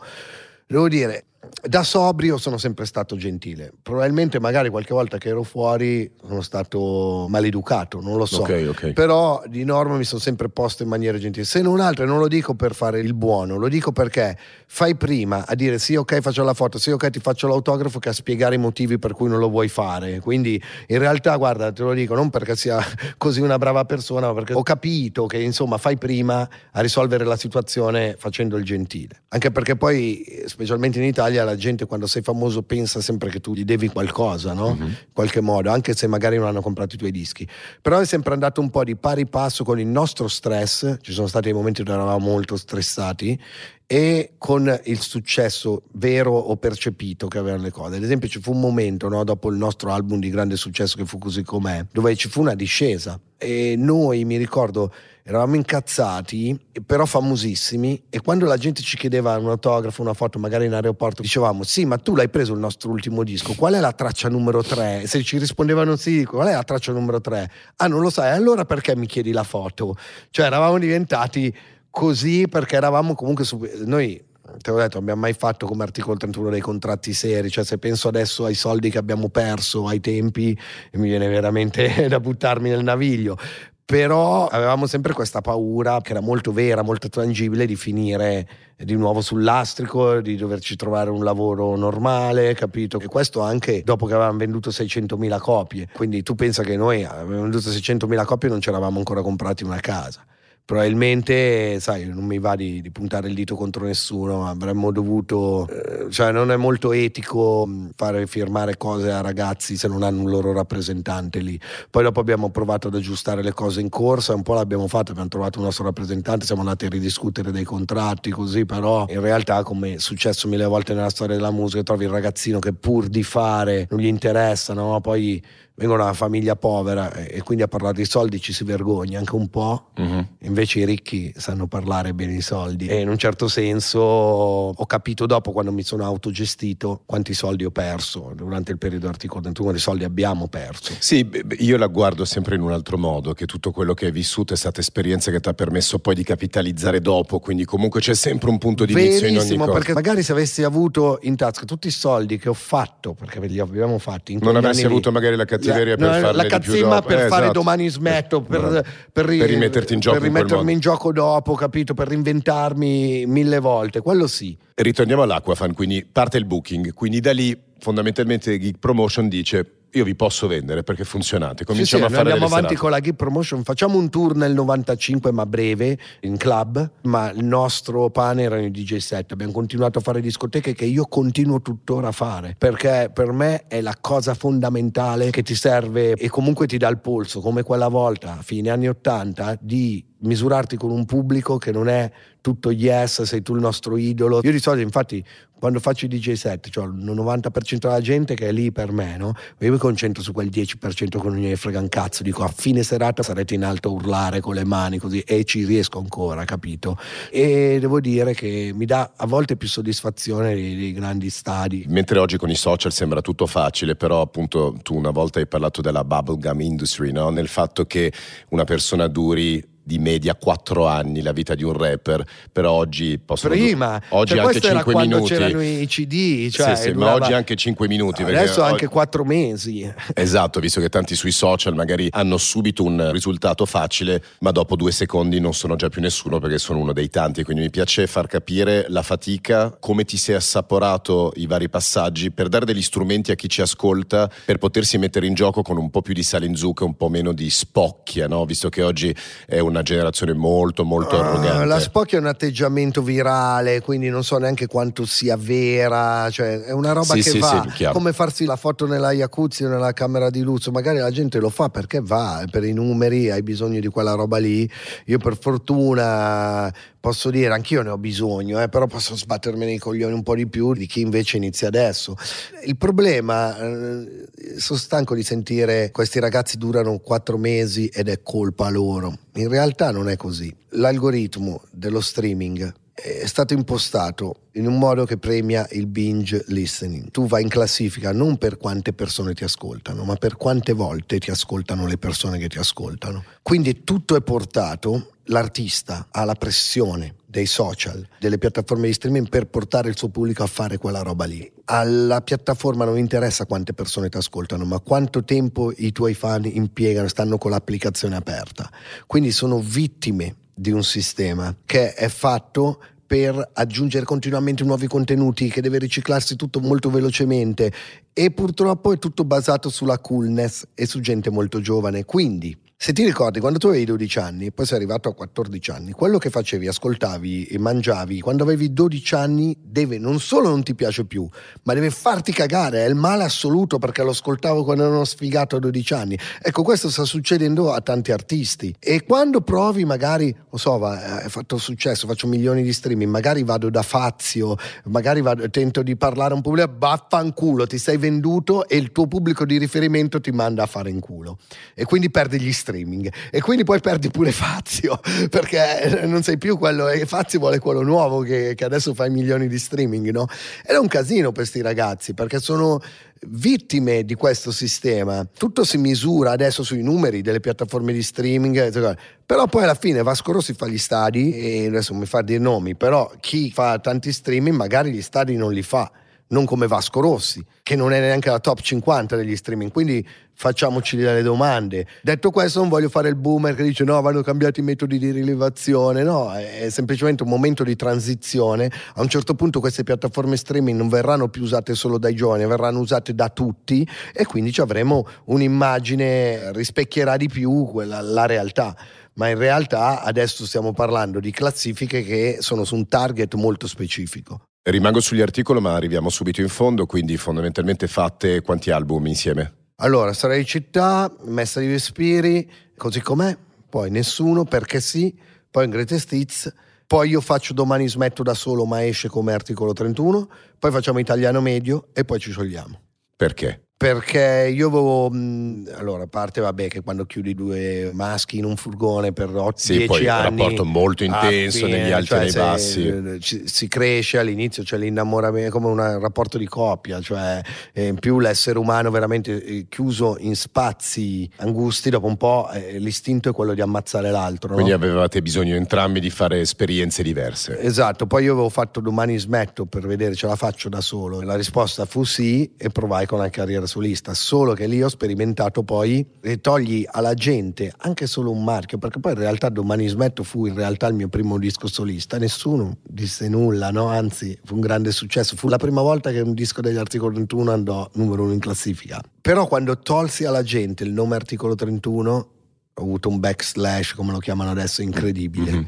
Devo dire, Da sobrio sono sempre stato gentile. Probabilmente magari qualche volta che ero fuori sono stato maleducato, non lo so. Ok, ok. Però di norma mi sono sempre posto in maniera gentile. Se non altro, e non lo dico per fare il buono, lo dico perché fai prima a dire sì, ok, faccio la foto, sì, ok, ti faccio l'autografo, che a spiegare i motivi per cui non lo vuoi fare. Quindi in realtà, guarda, te lo dico non perché sia così una brava persona, ma perché ho capito che insomma fai prima a risolvere la situazione facendo il gentile. Anche perché poi, specialmente in Italia, la gente quando sei famoso pensa sempre che tu gli devi qualcosa, no? Mhm. In qualche modo, anche se magari non hanno comprato i tuoi dischi. Però è sempre andato un po' di pari passo con il nostro stress, ci sono stati dei momenti dove eravamo molto stressati e con il successo vero o percepito che avevano le cose. Ad esempio ci fu un momento no, dopo il nostro album di grande successo che fu così com'è, dove ci fu una discesa e noi, mi ricordo, eravamo incazzati, però famosissimi e quando la gente ci chiedeva un autografo, una foto magari in aeroporto, dicevamo sì, ma tu l'hai preso il nostro ultimo disco, qual è la traccia numero 3? Se ci rispondevano sì, qual è la traccia numero 3? Ah, non lo sai, allora perché mi chiedi la foto? Cioè eravamo diventati così perché eravamo comunque su... Noi te l'ho detto, abbiamo mai fatto come articolo 31 dei contratti seri, cioè se penso adesso ai soldi che abbiamo perso ai tempi mi viene veramente da buttarmi nel naviglio. Però avevamo sempre questa paura che era molto vera, molto tangibile di finire di nuovo sul lastrico, di doverci trovare un lavoro normale, capito? E questo anche dopo che avevamo venduto 600.000 copie. Quindi tu pensa che noi avevamo venduto 600.000 copie e non ci eravamo ancora comprati una casa probabilmente, sai, non mi va di, di, puntare il dito contro nessuno, avremmo dovuto, eh, cioè non è molto etico fare firmare cose a ragazzi se non hanno un loro rappresentante lì. Poi dopo abbiamo provato ad aggiustare le cose in corsa, un po' l'abbiamo fatto, abbiamo trovato un nostro rappresentante, siamo andati a ridiscutere dei contratti così, però in realtà come è successo mille volte nella storia della musica, trovi il ragazzino che pur di fare non gli interessa, no? Poi vengono da una famiglia povera e quindi a parlare di soldi ci si vergogna anche un po', Mhm. invece i ricchi sanno parlare bene di soldi e in un certo senso ho capito dopo quando mi sono autogestito quanti soldi ho perso durante il periodo articolo 31, quanti soldi abbiamo perso. Sì, io la guardo sempre in un altro modo, che tutto quello che hai vissuto è stata esperienza che ti ha permesso poi di capitalizzare dopo, quindi comunque c'è sempre un punto di inizio in ogni cosa. perché magari se avessi avuto in tasca tutti i soldi che ho fatto, perché li abbiamo fatti in Non avessi anni lì, avuto magari la cattiveria per no, farne la cazzimma per Eh, fare esatto. domani smetto per, Bravo. per, ri- Per rimetterti in gioco per in rimettermi modo. in gioco dopo capito per reinventarmi mille volte quello sì Ritorniamo all'Aquafan, quindi parte il booking, quindi da lì fondamentalmente Geek Promotion dice io vi posso vendere perché funzionate, Sì, cominciamo sì, a noi fare andiamo avanti serate. con la Gig Promotion facciamo un tour nel 95 ma breve in club ma il nostro pane erano i DJ set abbiamo continuato a fare discoteche che io continuo tuttora a fare perché per me è la cosa fondamentale che ti serve e comunque ti dà il polso come quella volta a fine anni 80 di misurarti con un pubblico che non è tutto yes, sei tu il nostro idolo. Io di solito, infatti, quando faccio i DJ set, cioè il 90% della gente che è lì per me, no? Io mi concentro su quel 10% che non gliene frega un cazzo. Dico a fine serata sarete in alto a urlare con le mani così e ci riesco ancora, capito? E devo dire che mi dà a volte più soddisfazione dei grandi stadi. Mentre oggi con i social sembra tutto facile, però appunto tu una volta hai parlato della bubblegum industry, no? nel fatto che una persona duri di media 4 anni la vita di un rapper, però oggi possono Prima, oggi cioè, anche questo era 5 quando minuti. c'erano i CD, cioè, sì, sì, ma durava- oggi anche 5 minuti. Adesso anche oggi- 4 mesi. Esatto, visto che tanti sui social magari hanno subito un risultato facile, ma dopo due secondi non sono già più nessuno perché sono uno dei tanti. Quindi mi piace far capire la fatica, come ti sei assaporato i vari passaggi per dare degli strumenti a chi ci ascolta per potersi mettere in gioco con un po' più di sale in zucca, un po' meno di spocchia, no? visto che oggi è una generazione molto, molto Ah, arrogante. la spocchia è un atteggiamento virale, quindi non so neanche quanto sia vera, cioè è una roba Sì, che sì, va, sì, come farsi la foto nella jacuzzi o nella camera di lusso, magari la gente lo fa perché va, per i numeri, hai bisogno di quella roba lì. Io per fortuna posso dire, anch'io ne ho bisogno, eh, però posso sbattermi nei coglioni un po' di più di chi invece inizia adesso. Il problema, eh, sono stanco di sentire questi ragazzi durano quattro mesi ed è colpa loro. In realtà non è così. L'algoritmo dello streaming è stato impostato in un modo che premia il binge listening. Tu vai in classifica non per quante persone ti ascoltano, ma per quante volte ti ascoltano le persone che ti ascoltano. Quindi tutto è portato, l'artista ha la pressione dei social, delle piattaforme di streaming per portare il suo pubblico a fare quella roba lì. Alla piattaforma non interessa quante persone ti ascoltano, ma quanto tempo i tuoi fan impiegano, stanno con l'applicazione aperta. Quindi sono vittime di un sistema che è fatto per aggiungere continuamente nuovi contenuti, che deve riciclarsi tutto molto velocemente e purtroppo è tutto basato sulla coolness e su gente molto giovane. Quindi se ti ricordi, quando tu avevi 12 anni, poi sei arrivato a 14 anni, quello che facevi, ascoltavi e mangiavi quando avevi 12 anni deve non solo non ti piace più, ma deve farti cagare, è il male assoluto perché lo ascoltavo quando ero sfigato a 12 anni. Ecco, questo sta succedendo a tanti artisti e quando provi magari, non so, va, hai fatto successo, faccio milioni di streaming, magari vado da Fazio, magari vado, tento di parlare a un pubblico, baffanculo, ti sei venduto e il tuo pubblico di riferimento ti manda a fare in culo e quindi perdi gli streaming e quindi poi perdi pure Fazio perché non sei più quello e Fazio vuole quello nuovo che, che adesso fa i milioni di streaming no? ed è un casino per questi ragazzi perché sono vittime di questo sistema. Tutto si misura adesso sui numeri delle piattaforme di streaming, però poi alla fine Vasco Rossi fa gli stadi e adesso mi fa dei nomi, però chi fa tanti streaming magari gli stadi non li fa non come Vasco Rossi, che non è neanche la top 50 degli streaming. Quindi facciamoci delle domande. Detto questo, non voglio fare il boomer che dice no, vanno cambiati i metodi di rilevazione. No, è semplicemente un momento di transizione. A un certo punto queste piattaforme streaming non verranno più usate solo dai giovani, verranno usate da tutti e quindi avremo un'immagine, rispecchierà di più quella, la realtà ma in realtà adesso stiamo parlando di classifiche che sono su un target molto specifico. Rimango sugli articoli, ma arriviamo subito in fondo, quindi fondamentalmente fate quanti album insieme? Allora, Storia di città, Messa di Respiri, così com'è, poi Nessuno, Perché sì, poi Greatest Hits, poi io faccio Domani smetto da solo ma esce come articolo 31, poi facciamo Italiano Medio e poi ci sciogliamo. Perché? Perché io avevo allora a parte vabbè che quando chiudi due maschi in un furgone per 8 sì, 10 poi anni un rapporto molto intenso fine, negli alti cioè, e nei bassi. eh, ci, si cresce all'inizio c'è l'innamoramento come un rapporto di coppia cioè eh, in più l'essere umano veramente eh, chiuso in spazi angusti dopo un po' eh, l'istinto è quello di ammazzare l'altro quindi no? avevate bisogno entrambi di fare esperienze diverse. Esatto poi io avevo fatto domani smetto per vedere ce la faccio da solo. La risposta fu sì e provai con la carriera solista, solo che lì ho sperimentato poi e togli alla gente anche solo un marchio, perché poi in realtà Domani Smetto fu in realtà il mio primo disco solista, nessuno disse nulla, no? anzi fu un grande successo, fu la prima volta che un disco degli Articolo 31 andò numero uno in classifica. Però quando tolsi alla gente il nome Articolo 31 ho avuto un backslash, come lo chiamano adesso, incredibile. Mm-hmm.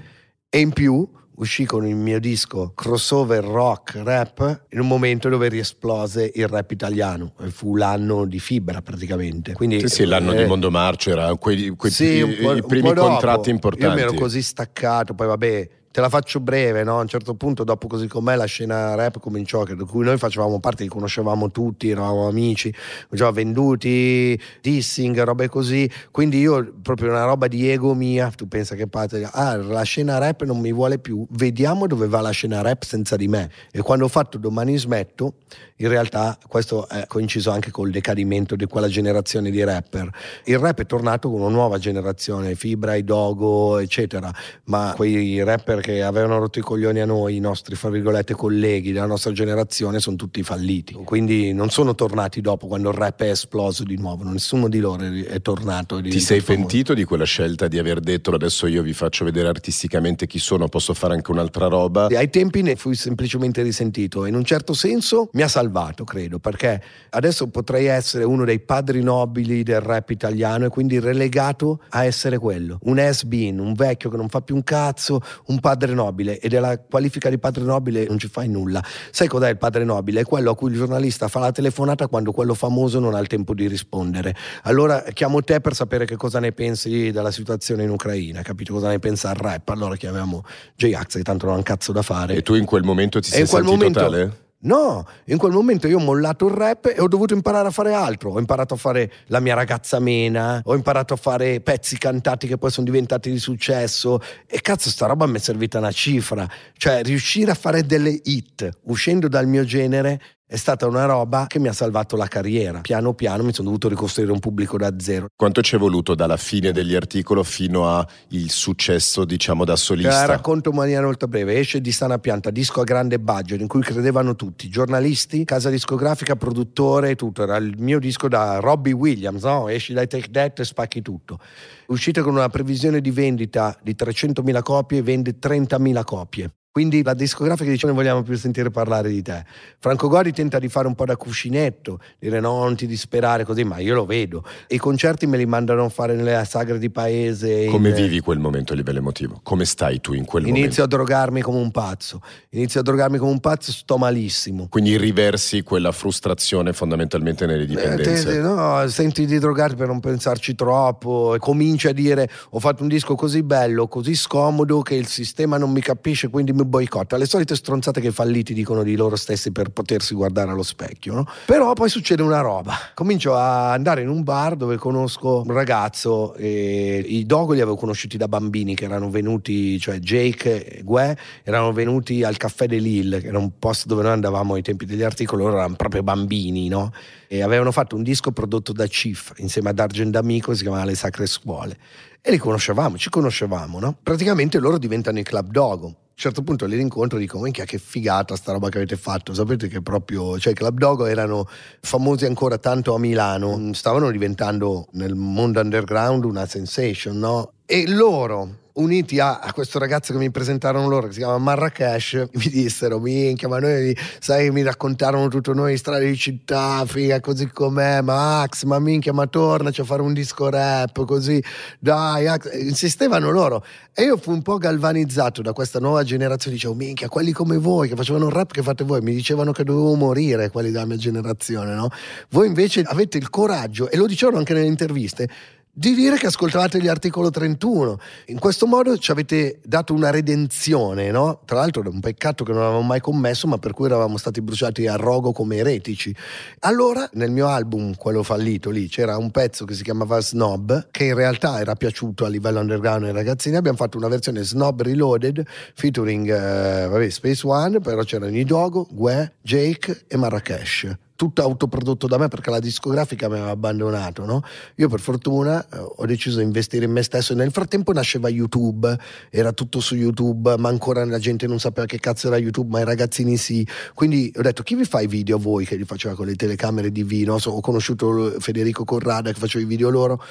E in più uscì con il mio disco crossover rock rap in un momento dove riesplose il rap italiano. Fu l'anno di fibra praticamente. Quindi sì, sì l'anno eh, di Mondo Marcio era quei, quei sì, i, i, primi contratti importanti io mi ero così staccato poi vabbè te la faccio breve, no? a un certo punto, dopo così com'è, la scena rap cominciò, di cui noi facevamo parte, li conoscevamo tutti, eravamo amici, già venduti, dissing, robe così. Quindi io, proprio una roba di ego mia, tu pensa che parte, ah, la scena rap non mi vuole più, vediamo dove va la scena rap senza di me. E quando ho fatto Domani smetto, in realtà questo è coinciso anche col decadimento di quella generazione di rapper. Il rap è tornato con una nuova generazione, Fibra, Idogo, eccetera, ma quei rapper che avevano rotto i coglioni a noi, i nostri, fra virgolette, colleghi della nostra generazione, sono tutti falliti. Quindi non sono tornati dopo quando il rap è esploso di nuovo, nessuno di loro è tornato. Ti sei pentito di quella scelta di aver detto adesso io vi faccio vedere artisticamente chi sono, posso fare anche un'altra roba? Ai tempi ne fui semplicemente risentito, in un certo senso mi ha salvato, credo, perché adesso potrei essere uno dei padri nobili del rap italiano e quindi relegato a essere quello, un has-been, un vecchio che non fa più un cazzo, un padre padre nobile e della qualifica di padre nobile non ci fai nulla. Sai cos'è il padre nobile? È quello a cui il giornalista fa la telefonata quando quello famoso non ha il tempo di rispondere. Allora chiamo te per sapere che cosa ne pensi della situazione in Ucraina, capito cosa ne pensa il rap? Allora chiamiamo J-Ax che tanto non ha un cazzo da fare. E tu in quel momento ti sei sentito momento, tale? No, in quel momento io ho mollato il rap e ho dovuto imparare a fare altro. Ho imparato a fare la mia ragazza mena, ho imparato a fare pezzi cantati che poi sono diventati di successo. E cazzo, sta roba mi è servita una cifra. Cioè, riuscire a fare delle hit uscendo dal mio genere è stata una roba che mi ha salvato la carriera. Piano piano mi sono dovuto ricostruire un pubblico da zero. Quanto ci è voluto dalla fine degli articoli fino al successo, diciamo, da solista? Eh, racconto in maniera molto breve. Esce di Stana Pianta, disco a grande budget in cui credevano tutti, giornalisti, casa discografica, produttore, tutto. Era il mio disco da Robbie Williams, no? Esci dai Take That e spacchi tutto. Uscite con una previsione di vendita di 300.000 copie vende 30.000 copie. Quindi la discografica dice non vogliamo più sentire parlare di te. Franco Gori tenta di fare un po' da cuscinetto, dire no, non ti disperare così, ma io lo vedo. I concerti me li mandano a fare nelle sagre di paese. Come in... vivi quel momento a livello emotivo? Come stai tu in quel Inizio momento? Inizio a drogarmi come un pazzo. Inizio a drogarmi come un pazzo, sto malissimo. Quindi riversi quella frustrazione fondamentalmente nelle dipendenze? Eh, te, no, senti di drogarti per non pensarci troppo. E cominci a dire ho fatto un disco così bello, così scomodo che il sistema non mi capisce, quindi mi boicotta, le solite stronzate che i falliti dicono di loro stessi per potersi guardare allo specchio, no? Però poi succede una roba. Comincio a andare in un bar dove conosco un ragazzo e i Dogo li avevo conosciuti da bambini che erano venuti, cioè Jake e Gue, erano venuti al caffè de Lille, che era un posto dove noi andavamo ai tempi degli articoli, loro erano proprio bambini, no? E avevano fatto un disco prodotto da Chief insieme ad Argent D'Amico, si chiamava Le Sacre Scuole. E li conoscevamo, ci conoscevamo, no? Praticamente loro diventano i Club Dogo un certo punto li rincontro e dico minchia che figata sta roba che avete fatto sapete che proprio cioè i Club Dogo erano famosi ancora tanto a Milano stavano diventando nel mondo underground una sensation no? e loro uniti a, a, questo ragazzo che mi presentarono loro che si chiama Marrakesh mi dissero minchia ma noi sai mi raccontarono tutto noi strade di città figa così com'è Max ma minchia ma tornaci a fare un disco rap così dai insistevano loro e io fu un po' galvanizzato da questa nuova generazione dicevo minchia quelli come voi che facevano il rap che fate voi mi dicevano che dovevo morire quelli della mia generazione no? voi invece avete il coraggio e lo dicevano anche nelle interviste di dire che ascoltavate gli articolo 31. In questo modo ci avete dato una redenzione, no? Tra l'altro è un peccato che non avevamo mai commesso, ma per cui eravamo stati bruciati a rogo come eretici. Allora, nel mio album, quello fallito lì, c'era un pezzo che si chiamava Snob, che in realtà era piaciuto a livello underground ai ragazzini. Abbiamo fatto una versione Snob Reloaded, featuring uh, vabbè, Space One, però c'erano Idogo, Gue, Jake e Marrakesh tutto autoprodotto da me perché la discografica mi aveva abbandonato. No? Io per fortuna eh, ho deciso di investire in me stesso nel frattempo nasceva YouTube, era tutto su YouTube, ma ancora la gente non sapeva che cazzo era YouTube, ma i ragazzini sì. Quindi ho detto chi vi fa i video voi che li faceva con le telecamere di vino? So, ho conosciuto Federico Corrada che faceva i video loro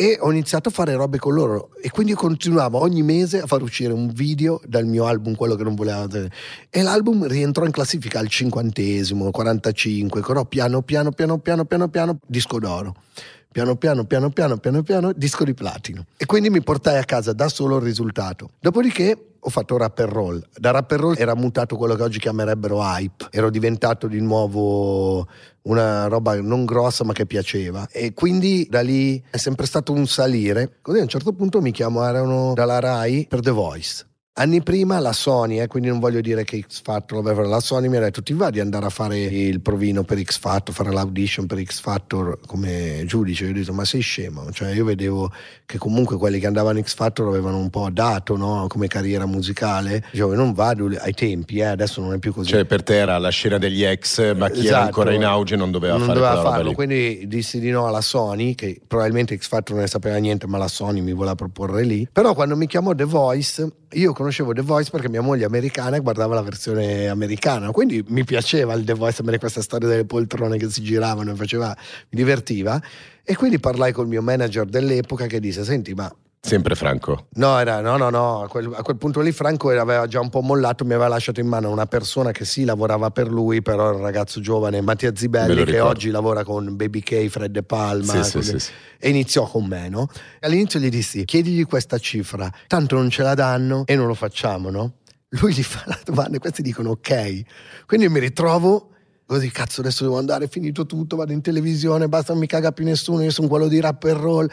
e ho iniziato a fare robe con loro e quindi continuavo ogni mese a far uscire un video dal mio album, quello che non voleva e l'album rientrò in classifica al cinquantesimo, 45, però piano piano piano piano piano piano disco d'oro piano piano, piano piano, piano piano, disco di platino. E quindi mi portai a casa da solo il risultato. Dopodiché ho fatto rap and roll. Da rap and roll era mutato quello che oggi chiamerebbero hype. Ero diventato di nuovo una roba non grossa ma che piaceva. E quindi da lì è sempre stato un salire. Così a un certo punto mi chiamarono dalla Rai per The Voice. Anni prima la Sony, eh, quindi non voglio dire che X Factor, la Sony mi ha detto ti va di andare a fare il provino per X Factor, fare l'audition per X Factor come giudice. Io ho detto ma sei scemo, cioè io vedevo che comunque quelli che andavano in X Factor avevano un po' dato no? come carriera musicale. Dicevo non vado ai tempi, eh, adesso non è più così. Cioè per te era la scena degli ex, ma chi esatto, era ancora in auge non doveva non fare doveva farlo, quindi dissi di no alla Sony, che probabilmente X Factor non ne sapeva niente, ma la Sony mi voleva proporre lì. Però quando mi chiamò The Voice, io conoscevo The Voice perché mia moglie è americana e guardava la versione americana, quindi mi piaceva il The Voice, questa storia delle poltrone che si giravano, mi, faceva, mi divertiva. E quindi parlai col mio manager dell'epoca che disse: Senti, ma Sempre Franco? No, era, no, no, no. A quel, a quel, punto lì Franco aveva già un po' mollato, mi aveva lasciato in mano una persona che sì lavorava per lui, però era un ragazzo giovane, Mattia Zibelli, che oggi lavora con Baby K, Fred De Palma. Sì, sì, sì, e iniziò con me, no? All'inizio gli dissi, chiedigli questa cifra, tanto non ce la danno e non lo facciamo, no? Lui gli fa la domanda e questi dicono ok. Quindi mi ritrovo così, cazzo, adesso devo andare, è finito tutto, vado in televisione, basta, non mi caga più nessuno, io sono quello di rap and roll.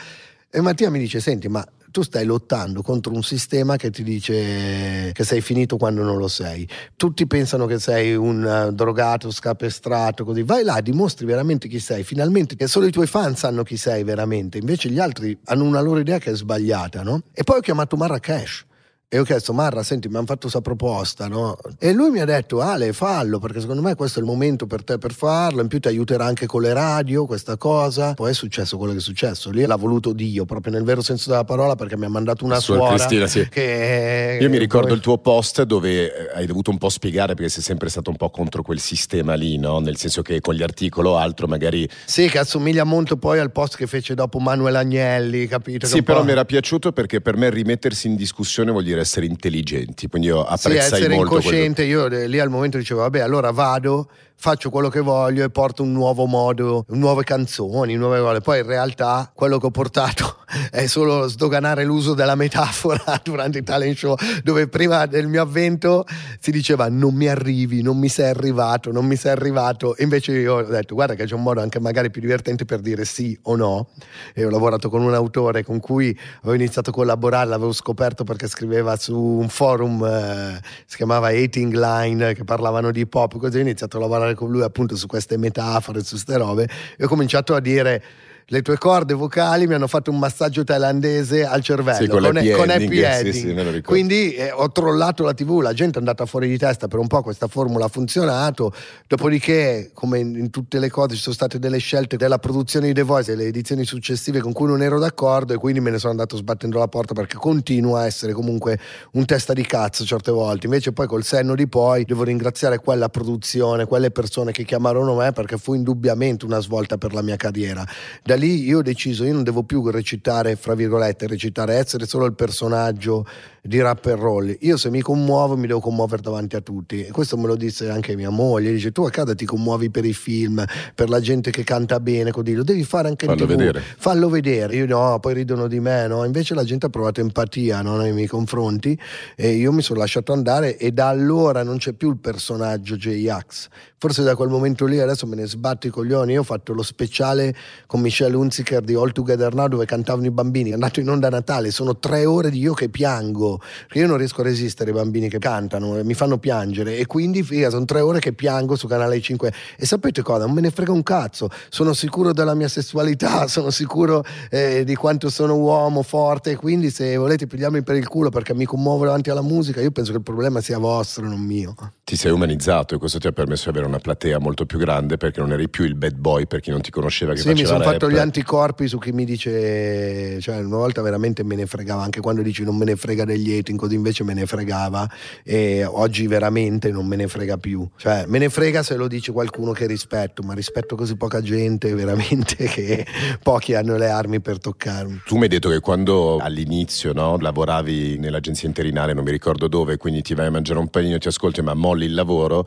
E Mattia mi dice, senti, ma tu stai lottando contro un sistema che ti dice che sei finito quando non lo sei. Tutti pensano che sei un uh, drogato, scapestrato, così. Vai là, dimostri veramente chi sei. Finalmente che solo i tuoi fan sanno chi sei veramente. Invece gli altri hanno una loro idea che è sbagliata, no? E poi ho chiamato Marrakesh E ho chiesto, Marra, senti, mi hanno fatto questa proposta, no? E lui mi ha detto, Ale, fallo, perché secondo me questo è il momento per te per farlo, in più ti aiuterà anche con le radio, questa cosa. Poi è successo quello che è successo, lì l'ha voluto Dio, proprio nel vero senso della parola, perché mi ha mandato una Sua suora. Cristina, sì. Che... Io mi ricordo poi- il tuo post dove eh, hai dovuto un po' spiegare perché sei sempre stato un po' contro quel sistema lì, no? Nel senso che con gli articoli o altro magari... Sì, che assomiglia molto poi al post che fece dopo Manuel Agnelli, capito? Sì, però mi era piaciuto perché per me rimettersi in discussione vuol dire essere intelligenti, quindi io Sì, apprezzai essere molto quello. incosciente, io eh, lì al momento dicevo, vabbè, allora vado, faccio quello che voglio e porto un nuovo modo, nuove canzoni, nuove cose. Poi in realtà quello che ho portato è solo sdoganare l'uso della metafora durante i talent show, dove prima del mio avvento si diceva non mi arrivi, non mi sei arrivato, non mi sei arrivato. Invece io ho detto, guarda che c'è un modo anche magari più divertente per dire sì o no. E ho lavorato con un autore con cui avevo iniziato a collaborare, l'avevo scoperto perché scriveva su un forum, eh, si chiamava Hating Line, che parlavano di hip hop, così ho iniziato a lavorare con lui appunto su queste metafore, su queste robe, e ho cominciato a dire... Le tue corde vocali mi hanno fatto un massaggio thailandese al cervello Sì, con con ending, happy sì, ending. sì, ricordo. Quindi eh, ho trollato la TV, la gente è andata fuori di testa per un po', questa formula ha funzionato. Dopodiché, come in, in tutte le cose, ci sono state delle scelte della produzione di The Voice e le edizioni successive con cui non ero d'accordo e quindi me ne sono andato sbattendo la porta perché continua a essere comunque un testa di cazzo certe volte. Invece poi col senno di poi devo ringraziare quella produzione, quelle persone che chiamarono me perché fu indubbiamente una svolta per la mia carriera. Da lì io ho deciso, io non devo più recitare, fra virgolette, recitare, essere solo il personaggio di rap and roll. Io se mi commuovo mi devo commuovere davanti a tutti. E questo me lo disse anche mia moglie. Dice tu a casa ti commuovi per i film, per la gente che canta bene, così lo devi fare anche Fallo in TV. vedere. Fallo vedere. Io no, poi ridono di me, no? Invece la gente ha provato empatia no? nei miei confronti e io mi sono lasciato andare e da allora non c'è più il personaggio J-Ax. Forse da quel momento lì adesso me ne sbatto i coglioni. Io ho fatto lo speciale con Michelle Hunziker di All Together Now dove cantavano i bambini. È andato in onda a Natale, sono tre ore di io che piango. Perché io non riesco a resistere ai bambini che cantano, mi fanno piangere. E quindi figa, sono tre ore che piango su canale 5. E sapete cosa? Non me ne frega un cazzo. Sono sicuro della mia sessualità, sono sicuro eh, di quanto sono uomo forte. Quindi se volete pigliarmi per il culo perché mi commuovo davanti alla musica, io penso che il problema sia vostro, non mio. Ti sei umanizzato e questo ti ha permesso di avere una platea molto più grande perché non eri più il bad boy per chi non ti conosceva che Sì, mi sono fatto gli anticorpi su chi mi dice, cioè una volta veramente me ne fregava, anche quando dici non me ne frega degli hating, così invece me ne fregava e oggi veramente non me ne frega più. Cioè me ne frega se lo dice qualcuno che rispetto, ma rispetto così poca gente veramente che pochi hanno le armi per toccarmi. Tu mi hai detto che quando all'inizio no, lavoravi nell'agenzia interinale, non mi ricordo dove, quindi ti vai a mangiare un panino, ti ascolti, ma molli il lavoro.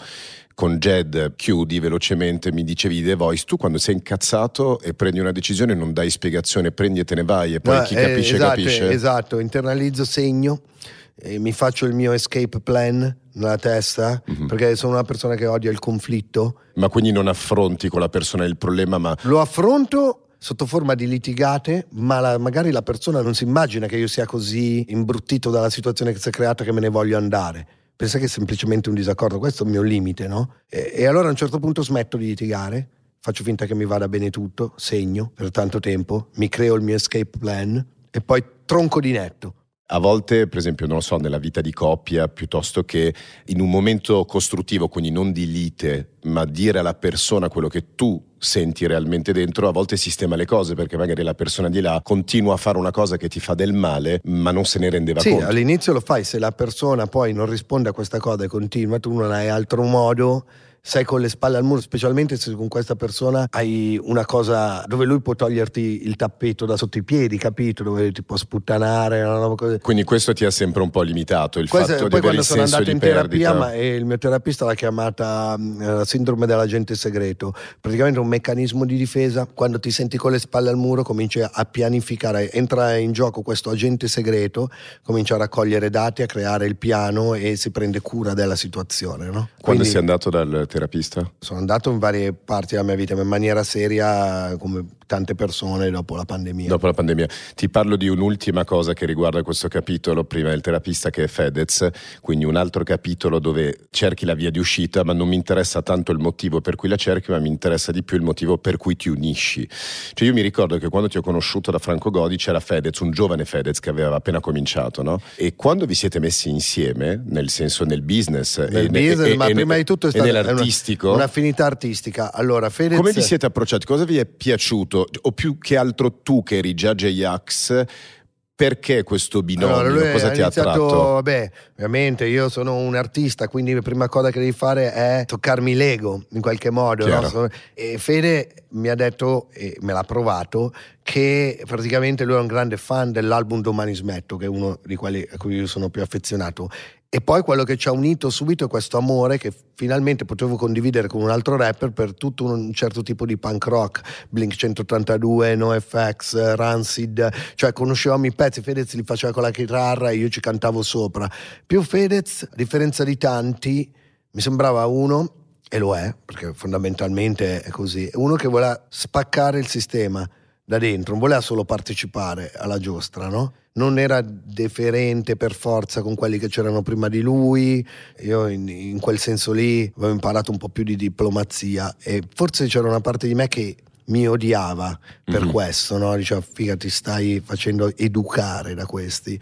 Con Jed chiudi velocemente, mi dicevi di The Voice, tu quando sei incazzato e prendi una decisione non dai spiegazione, prendi e te ne vai e poi No, chi eh, capisce esatto, capisce. Esatto, internalizzo segno, e mi faccio il mio escape plan nella testa, Mhm. perché sono una persona che odia il conflitto. Ma quindi non affronti con la persona il problema, ma Lo affronto sotto forma di litigate, ma la- magari la persona non si immagina che io sia così imbruttito dalla situazione che si è creata che me ne voglio andare. Pensa che è semplicemente un disaccordo, questo è il mio limite, no? E, e allora a un certo punto smetto di litigare, faccio finta che mi vada bene tutto, segno per tanto tempo, mi creo il mio escape plan e poi tronco di netto. A volte, per esempio, non lo so, nella vita di coppia, piuttosto che in un momento costruttivo, quindi non di lite, ma dire alla persona quello che tu senti realmente dentro, a volte sistema le cose, perché magari la persona di là continua a fare una cosa che ti fa del male, ma non se ne rendeva Sì, conto. all'inizio lo fai, se la persona poi non risponde a questa cosa e continua, tu non hai altro modo, sei con le spalle al muro, specialmente se con questa persona hai una cosa dove lui può toglierti il tappeto da sotto i piedi, capito? Dove ti può sputtanare, così. Quindi questo ti ha sempre un po' limitato, il Questo- fatto di poi avere quando il sono senso andato di in terapia, perdita. ma eh, il mio terapista l'ha chiamata mh, eh, sindrome dell'agente segreto, praticamente un meccanismo di difesa, quando ti senti con le spalle al muro cominci a pianificare, entra in gioco questo agente segreto, comincia a raccogliere dati, a creare il piano e si prende cura della situazione. No? Quando Quindi sei andato dal terapista? sono andato in varie parti della mia vita, ma in maniera seria come tante persone dopo la pandemia. Dopo la pandemia. Ti parlo di un'ultima cosa che riguarda questo capitolo, prima del terapista che è Fedez, quindi un altro capitolo dove cerchi la via di uscita, ma non mi interessa tanto il motivo per cui la cerchi, ma mi interessa di più il motivo per cui ti unisci. Cioè io mi ricordo che quando ti ho conosciuto da Franco Godi c'era Fedez, un giovane Fedez che aveva appena cominciato, no? E quando vi siete messi insieme, nel senso nel business, nel e, business e, ma e, prima di tutto è nell'artistico, un'affinità artistica. Allora, Fedez... come vi siete approcciati? Cosa vi è piaciuto? O più che altro tu che eri già J-Ax perché questo binomio? Allora, Cosa ha ti ha attratto? Vabbè, ovviamente io sono un artista, quindi la prima cosa che devi fare è toccarmi l'ego in qualche modo. No? E Fede mi ha detto, e me l'ha provato, che praticamente lui è un grande fan dell'album Domani Smetto, che è uno di quelli a cui io sono più affezionato. E poi quello che ci ha unito subito è questo amore che finalmente potevo condividere con un altro rapper per tutto un certo tipo di punk rock, Blink 182, NoFX, Rancid, cioè conoscevamo i pezzi, Fedez li faceva con la chitarra e io ci cantavo sopra. Più Fedez, a differenza di tanti, mi sembrava uno, e lo è, perché fondamentalmente è così, uno che voleva spaccare il sistema da dentro, non voleva solo partecipare alla giostra, no? Non era deferente per forza con quelli che c'erano prima di lui, io in, in, quel senso lì avevo imparato un po' più di diplomazia e forse c'era una parte di me che mi odiava per mm-hmm. questo, no? diceva figa ti stai facendo educare da questi.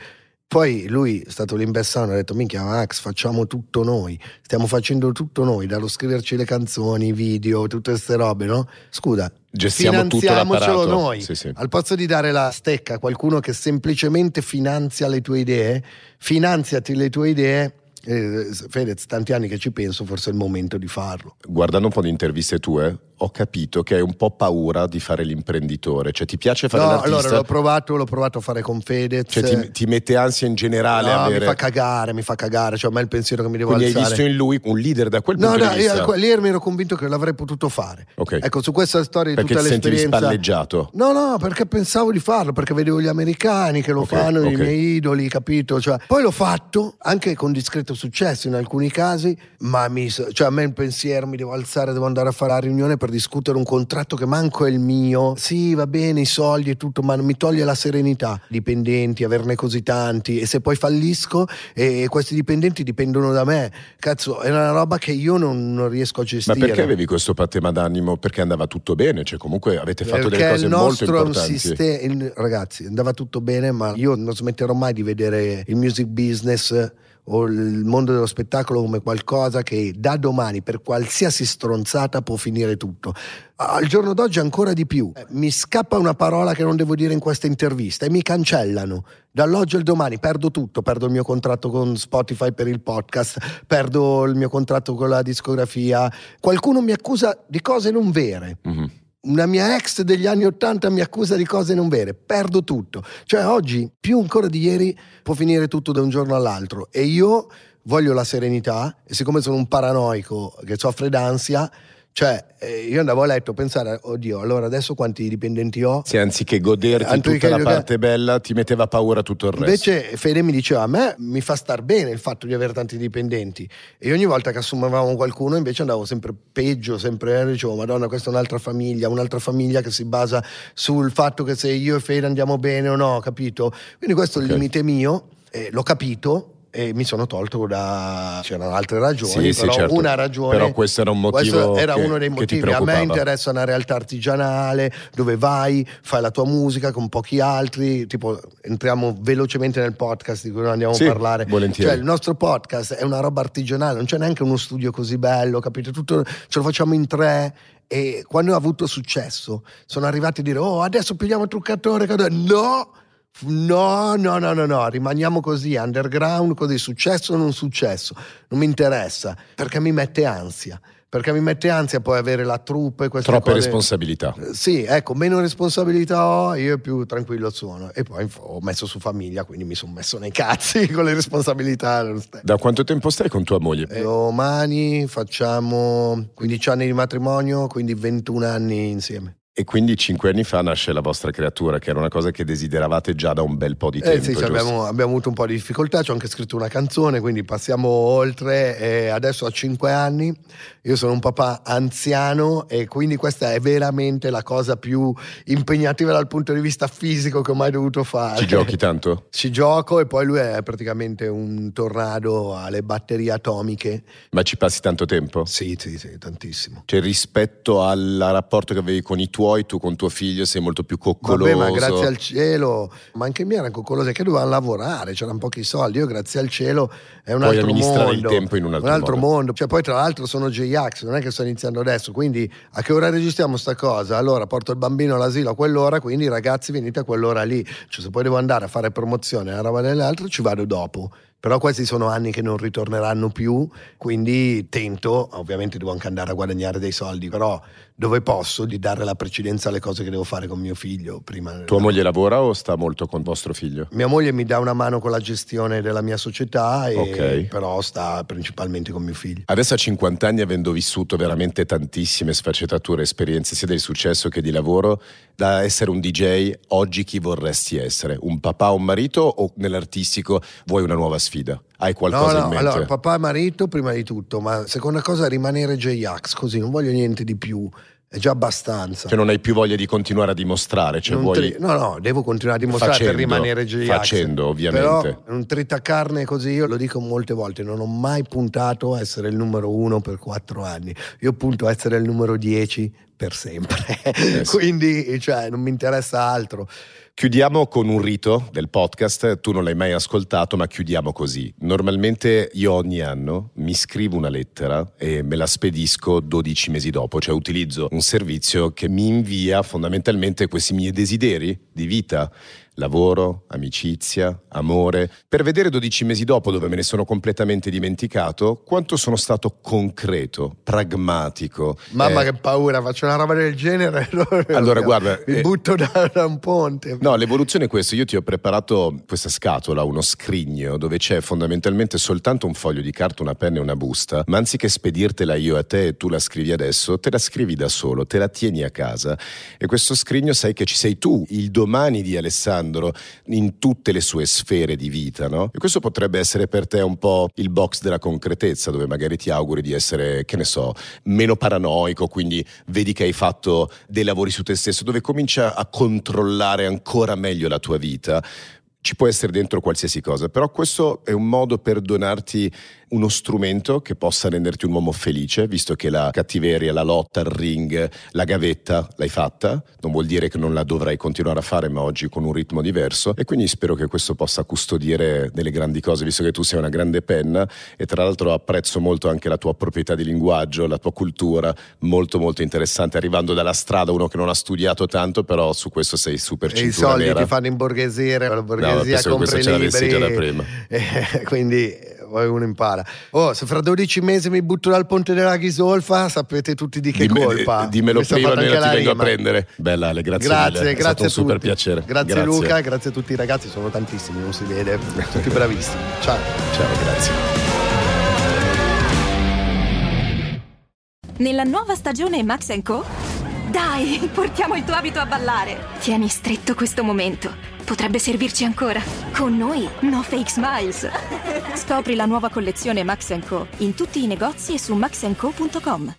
Poi lui è stato lì in Bessano e ha detto minchia Max facciamo tutto noi, stiamo facendo tutto noi, dallo scriverci le canzoni, i video, tutte queste robe, no? Scusa, Gestiamo finanziamocelo noi. Sì, sì. Al posto di dare la stecca a qualcuno che semplicemente finanzia le tue idee, finanziati le tue idee eh, Fedez, tanti anni che ci penso, forse è il momento di farlo. Guardando un po' di interviste tue, ho capito che hai un po' paura di fare l'imprenditore. Cioè, ti piace fare no, l'artista? allora l'ho provato, l'ho provato a fare con Fedez. Cioè, ti, ti mette ansia in generale? No, avere... mi fa cagare, mi fa cagare. Cioè, a me è il pensiero che mi devo Quindi alzare. hai visto in lui un leader da quel no, punto no, di vista? Io, lì mi ero convinto che l'avrei potuto fare. Okay. Ecco, su questa storia di perché tutta ti l'esperienza... Perché spalleggiato? No, no, perché pensavo di farlo, perché vedevo gli americani che lo okay, fanno, okay. i miei idoli, capito? Cioè, poi l'ho fatto, anche con discreto successo in alcuni casi, ma mi, cioè a me il pensiero mi devo alzare, devo andare a fare la riunione per discutere un contratto che manco è il mio. Sì, va bene, i soldi e tutto, ma mi toglie la serenità. Dipendenti, averne così tanti, e se poi fallisco e questi dipendenti dipendono da me, cazzo, è una roba che io non, non riesco a gestire. Ma perché avevi questo patema d'animo? Perché andava tutto bene, cioè comunque avete fatto perché delle cose molto importanti. Sistema, ragazzi, andava tutto bene, ma io non smetterò mai di vedere il music business o il mondo dello spettacolo come qualcosa che da domani per qualsiasi stronzata può finire tutto. Al giorno d'oggi ancora di più. Mi scappa una parola che non devo dire in questa intervista e mi cancellano. Dall'oggi al domani perdo tutto, perdo il mio contratto con Spotify per il podcast, perdo il mio contratto con la discografia. Qualcuno mi accusa di cose non vere. Mm-hmm una mia ex degli anni Ottanta mi accusa di cose non vere, perdo tutto. Cioè oggi, più ancora di ieri, può finire tutto da un giorno all'altro e io voglio la serenità e siccome sono un paranoico che soffre d'ansia, cioè, io andavo a letto a pensare, oddio, allora adesso quanti dipendenti ho? Sì, anziché goderti Anziché tutta la parte bella, ti metteva paura tutto il resto. Invece Fede mi diceva, a me mi fa star bene il fatto di avere tanti dipendenti. E ogni volta che assumevamo qualcuno invece andavo sempre peggio, sempre dicevo, madonna, questa è un'altra famiglia, un'altra famiglia che si basa sul fatto che se io e Fede andiamo bene o no, capito? Quindi questo è il limite mio, eh, l'ho capito. E mi sono tolto da. c'erano altre ragioni, Sì, sì, però certo. una ragione. Però questo era un motivo era che- uno dei motivi. A me interessa una realtà artigianale dove vai, fai la tua musica con pochi altri. Tipo, entriamo velocemente nel podcast di cui non andiamo Sì, a parlare. volentieri. Cioè, il nostro podcast è una roba artigianale, non c'è neanche uno studio così bello, capito? Tutto ce lo facciamo in tre. E quando ha avuto successo, sono arrivati a dire: Oh, adesso pigliamo il truccatore. No! No, no, no, no, no, rimaniamo così, underground, così, successo o non successo, non mi interessa, perché mi mette ansia, perché mi mette ansia poi avere la troupe e queste Troppe cose. responsabilità. Eh, Sì, ecco, meno responsabilità ho, io più tranquillo sono. E poi ho messo su famiglia, quindi mi sono messo nei cazzi con le responsabilità. Da quanto tempo stai con tua moglie? E Domani facciamo 15 anni di matrimonio, quindi 21 anni insieme. E quindi cinque anni fa nasce la vostra creatura, che era una cosa che desideravate già da un bel po' di tempo. Eh sì, cioè abbiamo, abbiamo, avuto un po' di difficoltà, ci ho anche scritto una canzone, quindi passiamo oltre. E adesso ho cinque anni, io sono un papà anziano e quindi questa è veramente la cosa più impegnativa dal punto di vista fisico che ho mai dovuto fare. Ci giochi tanto? Ci gioco e poi lui è praticamente un tornado alle batterie atomiche. Ma ci passi tanto tempo? Sì, sì, sì, tantissimo. Cioè rispetto al rapporto che avevi con i tuoi tuoi, tu con tuo figlio sei molto più coccoloso. Vabbè, ma grazie al cielo, ma anche i miei erano coccolosi, che dovevano lavorare, c'erano pochi soldi. Io, grazie al cielo, è un Puoi altro amministrare mondo. il tempo in un altro, un altro modo. mondo. Cioè, poi, tra l'altro, sono J-Ax, non è che sto iniziando adesso. Quindi, a che ora registriamo sta cosa? Allora, porto il bambino all'asilo a quell'ora, quindi, ragazzi, venite a quell'ora lì. Cioè, se poi devo andare a fare promozione a una roba dell'altro, ci vado dopo. Però questi sono anni che non ritorneranno più, quindi tento, ovviamente devo anche andare a guadagnare dei soldi, però dove posso di dare la precedenza alle cose che devo fare con mio figlio prima. Tua moglie lavora o sta molto con vostro figlio? Mia moglie mi dà una mano con la gestione della mia società, e Ok. però sta principalmente con mio figlio. Adesso a 50 anni, avendo vissuto veramente tantissime sfaccettature, esperienze sia del successo che di lavoro, da essere un DJ, oggi chi vorresti essere? Un papà o un marito o nell'artistico vuoi una nuova sfida? Hai qualcosa no, no, in mente? allora papà e marito prima di tutto, ma seconda cosa rimanere J-Ax, così non voglio niente di più, è già abbastanza. Cioè non hai più voglia di continuare a dimostrare, cioè vuoi... no, no, devo continuare a dimostrare Facendo, per rimanere J-Ax. facendo, ovviamente. Però un tritacarne così, io lo dico molte volte, non ho mai puntato a essere il numero uno per quattro anni. Io punto a essere il numero dieci per sempre. Eh sì. Quindi, cioè, non mi interessa altro. Chiudiamo con un rito del podcast, tu non l'hai mai ascoltato, ma chiudiamo così. Normalmente io ogni anno mi scrivo una lettera e me la spedisco 12 mesi dopo, cioè utilizzo un servizio che mi invia fondamentalmente questi miei desideri di vita, lavoro, amicizia, amore, per vedere 12 mesi dopo, dove me ne sono completamente dimenticato, quanto sono stato concreto, pragmatico. Mamma eh, che paura, faccio una roba del genere. Allora, guarda, mi eh, butto da, da un ponte. No, l'evoluzione è questa. Io ti ho preparato questa scatola, uno scrigno, dove c'è fondamentalmente soltanto un foglio di carta, una penna e una busta, ma anziché spedirtela io a te e tu la scrivi adesso, te la scrivi da solo, te la tieni a casa. E questo scrigno sai che ci sei tu, il domani di Alessandro, in tutte le sue sfere di vita, no? E questo potrebbe essere per te un po' il box della concretezza, dove magari ti auguri di essere, che ne so, meno paranoico, quindi vedi che hai fatto dei lavori su te stesso, dove comincia a controllare ancora meglio la tua vita. Ci può essere dentro qualsiasi cosa, però questo è un modo per donarti uno strumento che possa renderti un uomo felice, visto che la cattiveria, la lotta, il ring, la gavetta l'hai fatta, non vuol dire che non la dovrai continuare a fare, ma oggi con un ritmo diverso e quindi spero che questo possa custodire delle grandi cose, visto che tu sei una grande penna e tra l'altro apprezzo molto anche la tua proprietà di linguaggio, la tua cultura, molto molto interessante, arrivando dalla strada, uno che non ha studiato tanto, però su questo sei super E i cintura soldi nera. ti fanno imborghesire, la No, borghesia che compra libri. già prima. Eh, quindi uno impara. Oh, se fra 12 mesi mi butto dal ponte della Ghisolfa, sapete tutti di che Dimme- colpa. eh, Dimmelo prima, almeno ti la vengo a prendere. Bella Ale, grazie, Grazie, mille. È grazie stato a un super piacere. Grazie, Luca, grazie a tutti i ragazzi, sono tantissimi, non si vede, tutti bravissimi. Ciao. Ciao, grazie. Nella nuova stagione Max Co? Dai, portiamo il tuo abito a ballare. Tieni stretto questo momento. Potrebbe servirci ancora. Con noi, no fake smiles. Scopri la nuova collezione Max Co in tutti i negozi e su maxco.com.